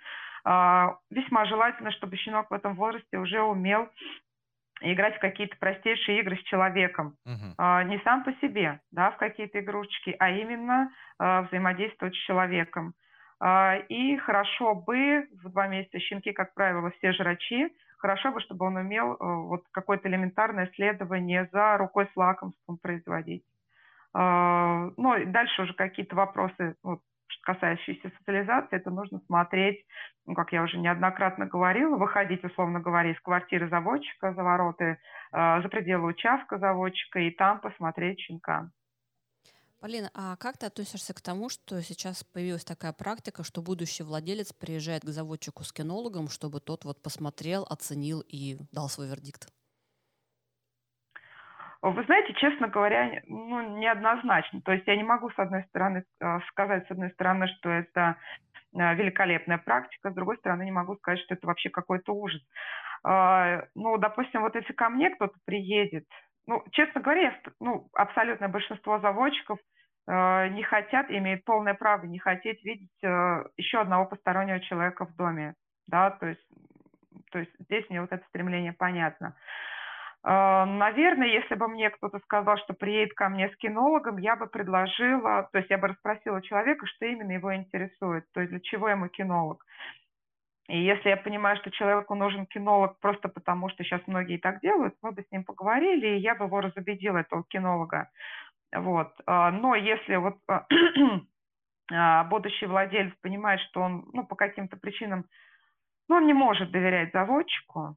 Uh, весьма желательно, чтобы щенок в этом возрасте уже умел играть в какие-то простейшие игры с человеком. А, не сам по себе, да, в какие-то игрушечки, а именно а, взаимодействовать с человеком. А, и хорошо бы в два месяца щенки, как правило, все жрачи, хорошо бы, чтобы он умел а, вот какое-то элементарное исследование за рукой с лакомством производить. Ну, и дальше уже какие-то вопросы, вот, касающиеся социализации, это нужно смотреть, ну, как я уже неоднократно говорила, выходить, условно говоря, из квартиры заводчика за вороты, э, за пределы участка заводчика и там посмотреть щенка. Полина, а как ты относишься к тому, что сейчас появилась такая практика, что будущий владелец приезжает к заводчику с кинологом, чтобы тот вот посмотрел, оценил и дал свой вердикт? Вы знаете, честно говоря, ну, неоднозначно. То есть я не могу, с одной стороны, э, сказать, с одной стороны, что это э, великолепная практика, с другой стороны, не могу сказать, что это вообще какой-то ужас. А, ну, допустим, вот если ко мне кто-то приедет, ну, честно говоря, ну, абсолютное большинство заводчиков не хотят, имеют полное право не хотеть видеть еще одного постороннего человека в доме, да, то есть, то есть здесь мне вот это стремление понятно. А, наверное, если бы мне кто-то сказал, что приедет ко мне с кинологом, я бы предложила, то есть я бы расспросила человека, что именно его интересует, то есть для чего ему кинолог. И если я понимаю, что человеку нужен кинолог просто потому, что сейчас многие так делают, мы бы с ним поговорили, и я бы его разубедила, этого кинолога. Вот. А, но если вот а, будущий владелец понимает, что он ну, по каким-то причинам ну, он не может доверять заводчику, а,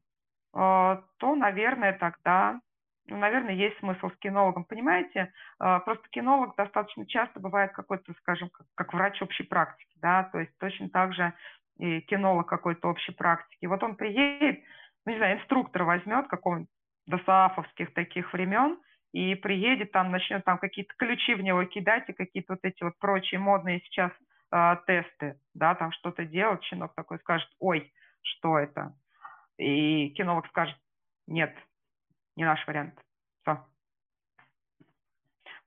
то, наверное, тогда, ну, наверное, есть смысл с кинологом. Понимаете, а, просто кинолог достаточно часто бывает какой-то, скажем, как, как врач общей практики, да, то есть точно так же и кинолог какой-то общей практики. Вот он приедет, ну, не знаю, инструктора возьмет какого-нибудь досаафовских таких времен, и приедет там, начнет там какие-то ключи в него кидать и какие-то вот эти вот прочие модные сейчас э, тесты, да, там что-то делать, щенок такой скажет, ой, что это? И кинолог скажет, нет, не наш вариант. Все.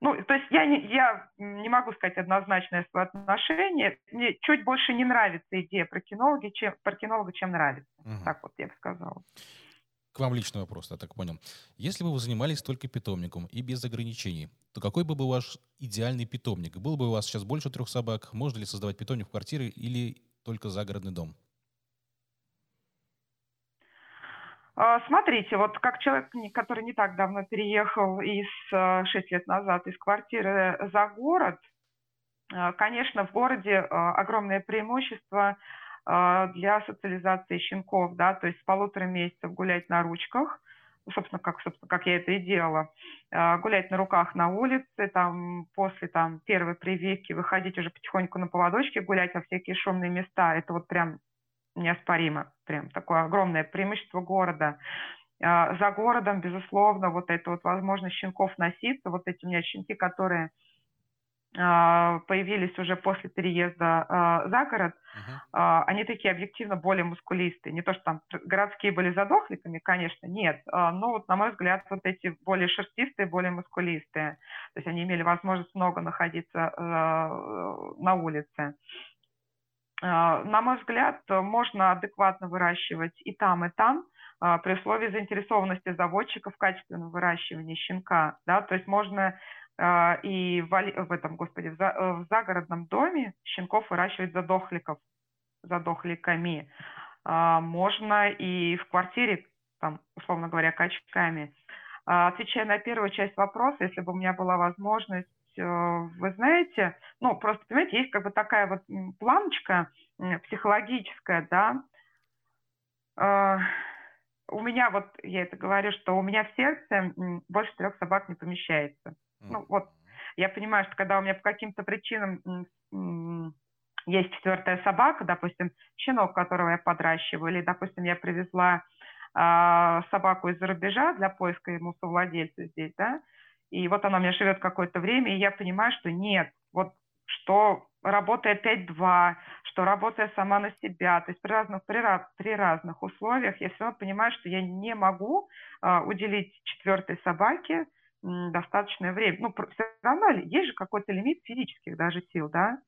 Ну, то есть я не, я не могу сказать однозначное свое отношение. Мне чуть больше не нравится идея про кинологи, чем, про кинолога, чем нравится. Угу. Так вот я бы сказала. К вам личный вопрос, я так понял. Если бы вы занимались только питомником и без ограничений, то какой бы был ваш идеальный питомник? Был бы у вас сейчас больше трех собак? Можно ли создавать питомник в квартире или только загородный дом? А, смотрите, вот как человек, который не так давно переехал из 6 э, лет назад из квартиры за город, э, конечно, в городе э, огромное преимущество для социализации щенков, да, то есть с полутора месяцев гулять на ручках, собственно, как, собственно, как я это и делала, гулять на руках на улице, там, после там, первой прививки выходить уже потихоньку на поводочке, гулять во всякие шумные места, это вот прям неоспоримо. Прям такое огромное преимущество города. А, за городом, безусловно, вот эта вот возможность щенков носиться, вот эти у меня щенки, которые а, появились уже после переезда э, за город, uh-huh. они такие объективно более мускулистые. Не то, что там городские были задохликами, конечно, нет. Но вот, на мой взгляд, вот эти более шерстистые, более мускулистые. То есть они имели возможность много находиться на улице. А, на мой взгляд, можно адекватно выращивать и там, и там, а, при условии заинтересованности заводчика в качественном выращивании щенка. Да? То есть можно а, и в, в этом, господи, в, за, в загородном доме щенков выращивать задохликов, задохликами. Можно и в квартире, там, условно говоря, качками. Отвечая на первую часть вопроса, если бы у меня была возможность Э, вы знаете, ну, просто, понимаете, есть как бы такая вот планочка психологическая, да. Э, у меня вот, я это говорю, что у меня в сердце больше трех собак не помещается. Ну, вот, я понимаю, что когда у меня по каким-то причинам есть четвертая собака, допустим, щенок, которого я подращиваю, или, допустим, я привезла э, собаку из-за рубежа для поиска ему совладельца здесь, да, и вот она у меня живет какое-то время, и я понимаю, что нет, вот что работая 5-2, что работая сама на себя, то есть при разных, при, при разных условиях, я все равно понимаю, что я не могу э, уделить четвертой собаке м, достаточное время. Ну, все равно есть же какой-то лимит физических даже сил, да?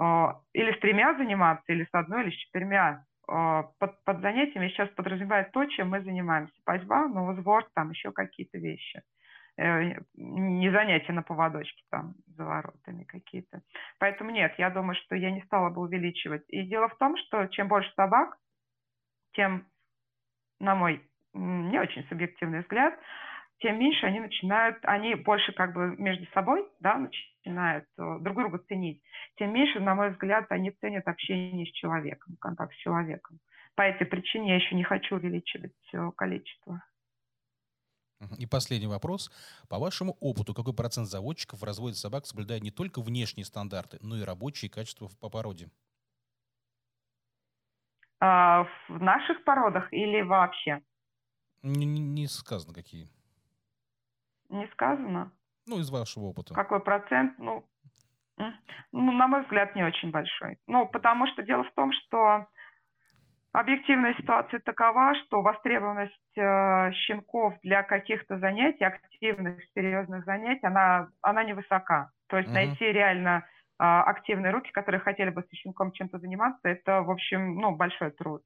Э, или с тремя заниматься, или с одной, или с четырьмя. Э, под, под занятиями сейчас подразумевает то, чем мы занимаемся. Пасьба, новосбор, там еще какие-то вещи. Э, не занятия на поводочке там за воротами какие-то. Поэтому нет, я думаю, что я не стала бы увеличивать. И дело в том, что чем больше собак, тем, на мой не очень субъективный взгляд, тем меньше они начинают, они больше как бы между собой, да, начинают э, друг друга ценить, тем меньше, на мой взгляд, они ценят общение с человеком, контакт с человеком. По этой причине я еще не хочу увеличивать э, количество. И последний вопрос. По вашему опыту, какой процент заводчиков разводит собак, соблюдая не только внешние стандарты, но и рабочие качества по породе? А, в наших породах или вообще? Не, не сказано какие. Не сказано? Ну, из вашего опыта. Какой процент? Ну, ну, на мой взгляд, не очень большой. Ну, потому что дело в том, что Объективная ситуация такова, что востребованность э, щенков для каких-то занятий, активных, серьезных занятий, она, она невысока. То есть mm-hmm. найти реально э, активные руки, которые хотели бы с щенком чем-то заниматься, это, в общем, ну, большой труд.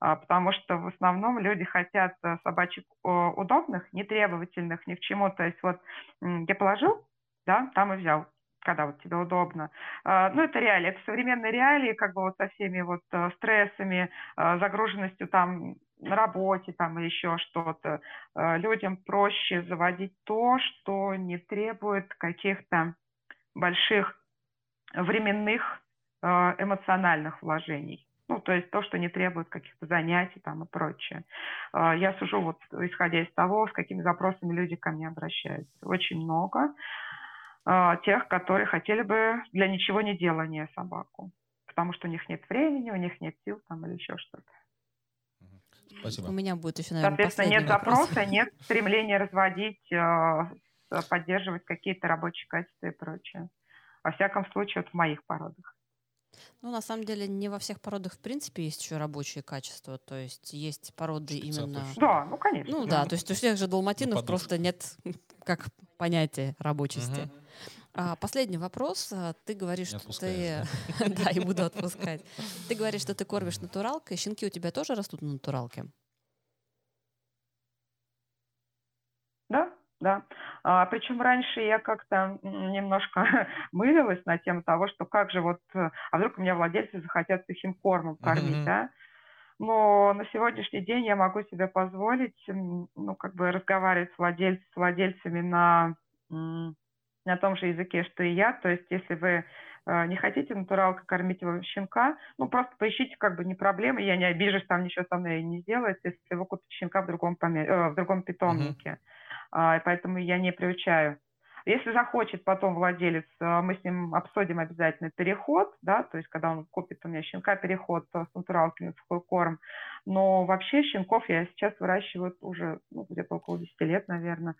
А, потому что в основном люди хотят э, собачек удобных, нетребовательных ни к чему. То есть вот я положил, да, там и взял когда вот тебе удобно. А, ну, это реалии, это современные реалии, как бы вот со всеми вот э, стрессами, э, загруженностью там на работе там или еще что-то. Э, людям проще заводить то, что не требует каких-то больших временных эмоциональных вложений. Ну, то есть то, что не требует каких-то занятий там и прочее. Я сужу вот исходя из того, с какими запросами люди ко мне обращаются. Очень много. А, тех, которые хотели бы для ничего не делания собаку, потому что у них нет времени, у них нет сил там или еще что-то. Спасибо. У меня будет еще, наверное, Соответственно, нет вопрос. запроса, нет стремления разводить, а, поддерживать какие-то рабочие качества и прочее. Во всяком случае, вот в моих породах. Ну, на самом деле, не во всех породах, в принципе, есть еще рабочие качества. То есть есть породы именно... Да, ну, конечно. Ну, да, то есть у всех же далматинов ну, просто нет как понятия рабочести. Угу. А, последний вопрос. А, ты говоришь, что ты... Да, и буду отпускать. Ты говоришь, что ты кормишь натуралкой. Щенки у тебя тоже растут на натуралке? Да, да. А, причем раньше я как-то немножко мылилась на тему того, что как же вот, а вдруг у меня владельцы захотят сухим кормом кормить, mm-hmm. да? но на сегодняшний день я могу себе позволить, ну, как бы разговаривать с, владельц, с владельцами на, на том же языке, что и я. То есть, если вы э, не хотите натуралка кормить его щенка, ну, просто поищите, как бы не проблема, я не обижусь, там ничего со мной не сделается, если вы купите щенка в другом, поме... э, в другом питомнике. Uh-huh. Поэтому я не приучаю. Если захочет потом владелец, э, мы с ним обсудим обязательно переход, да, то есть когда он купит у меня щенка, переход с натуралки на сухой корм. Но вообще щенков я сейчас выращиваю уже ну, где-то около 10 лет, наверное.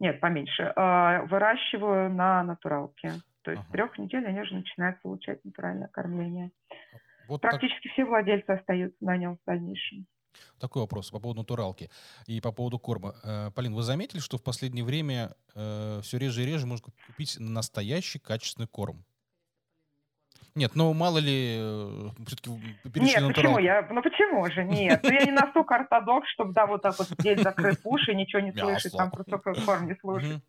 Нет, поменьше. Э, выращиваю на натуралке. То есть ага. с трех недель они уже начинают получать натуральное кормление. Вот Практически так... все владельцы остаются на нем в дальнейшем. Такой вопрос по поводу натуралки и по поводу корма. Э, Полин, вы заметили, что в последнее время э, все реже и реже можно купить настоящий качественный корм? Нет, ну мало ли, э, все-таки Нет, почему? Я, ну почему же? Нет, ну я не настолько ортодокс, чтобы, да, вот так вот сидеть, закрыть уши, ничего не слышать, там просто корм не слушать.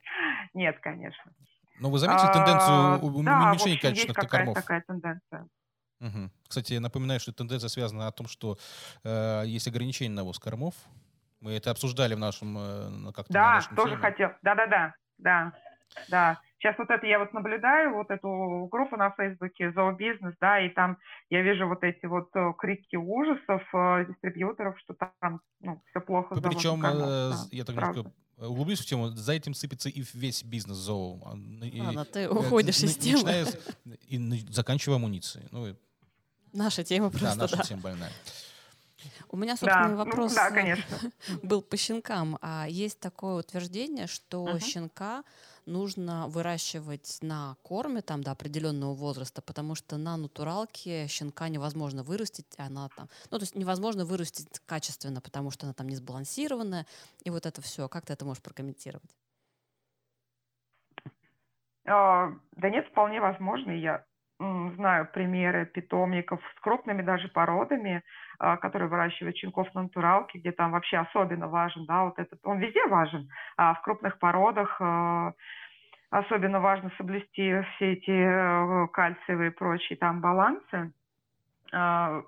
Нет, конечно. Но вы заметили а, тенденцию уменьшения качественных кормов? Да, такая тенденция. Угу. Кстати, я напоминаю, что тенденция связана о том, что э, есть ограничение на ввоз кормов. Мы это обсуждали в нашем э, как-то. Да, нашем тоже теме. хотел. Да-да-да, да, да. Сейчас вот это я вот наблюдаю, вот эту группу на Фейсбуке «Зообизнес», да, и там я вижу вот эти вот э, крики ужасов э, дистрибьюторов, что там ну, все плохо. Ну, причем, э, да, я так немножко углублюсь в тему, за этим сыпется и весь бизнес зоо. И, Ладно, ты уходишь из темы. Начиная и заканчивая амуницией. Ну, Наша тема просто, да. наша да. тема больная. У меня, собственно, да, вопрос ну, да, конечно. был по щенкам. А есть такое утверждение, что uh-huh. щенка нужно выращивать на корме там до определенного возраста, потому что на натуралке щенка невозможно вырастить, она там, ну то есть невозможно вырастить качественно, потому что она там не сбалансированная, и вот это все. Как ты это можешь прокомментировать? А, да нет, вполне возможно. Я знаю примеры питомников с крупными даже породами, а, которые выращивают щенков на натуралке, где там вообще особенно важен, да, вот этот, он везде важен, а в крупных породах а, особенно важно соблюсти все эти э, кальциевые и прочие там балансы. А,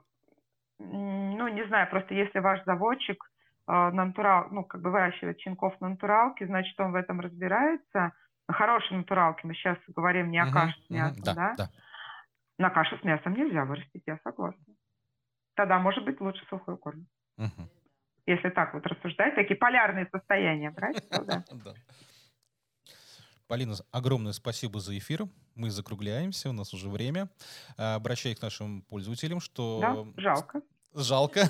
ну, не знаю, просто если ваш заводчик на натурал, ну, как бы выращивает щенков на натуралке, значит, он в этом разбирается. На хорошей натуралке мы сейчас говорим не о каше мясом, uh-huh, да, да? да? На кашу с мясом нельзя вырастить, я согласна. Тогда может быть лучше сухой корм. Угу. Если так вот рассуждать, такие полярные состояния брать, то да. Полина, огромное спасибо за эфир. Мы закругляемся, у нас уже время. А, обращаюсь к нашим пользователям, что... Да, жалко. Жалко.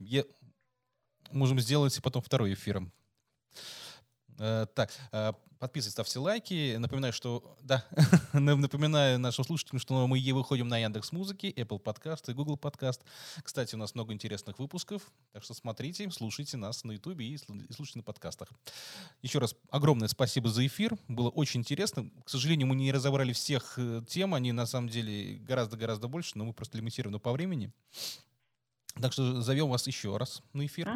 Можем сделать потом второй эфир. Э, так, э, Подписывайтесь, ставьте лайки. Напоминаю, что да, напоминаю нашим слушателям, что мы выходим на Яндекс Музыки, Apple Podcast и Google Podcast. Кстати, у нас много интересных выпусков, так что смотрите, слушайте нас на YouTube и слушайте на подкастах. Еще раз огромное спасибо за эфир. Было очень интересно. К сожалению, мы не разобрали всех э, тем, они на самом деле гораздо-гораздо больше, но мы просто лимитированы по времени. Так что зовем вас еще раз на эфир.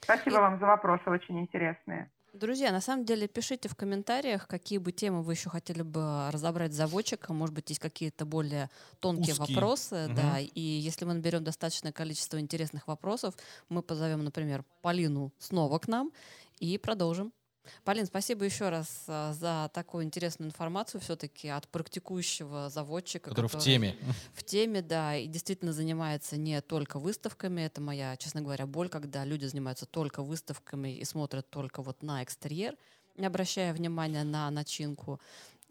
Спасибо вам за вопросы, очень интересные. Друзья, на самом деле пишите в комментариях, какие бы темы вы еще хотели бы разобрать с заводчиком. Может быть, есть какие-то более тонкие Узкие. вопросы. Угу. Да, и если мы наберем достаточное количество интересных вопросов, мы позовем, например, Полину снова к нам и продолжим. Полин, спасибо еще раз а, за такую интересную информацию все-таки от практикующего заводчика. Который, который в теме. В теме, да, и действительно занимается не только выставками. Это моя, честно говоря, боль, когда люди занимаются только выставками и смотрят только вот на экстерьер, не обращая внимания на начинку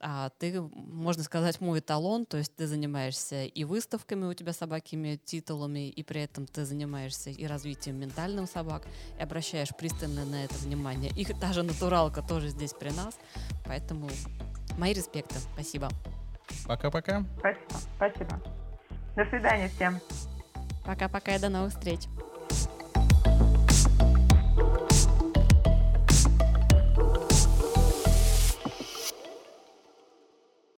а ты, можно сказать, мой эталон, то есть ты занимаешься и выставками, у тебя собаки имеют титулами, и при этом ты занимаешься и развитием ментальных собак, и обращаешь пристально на это внимание. И та же натуралка тоже здесь при нас, поэтому мои респекты. Спасибо. Пока-пока. Спасибо. Спасибо. До свидания всем. Пока-пока и до новых встреч.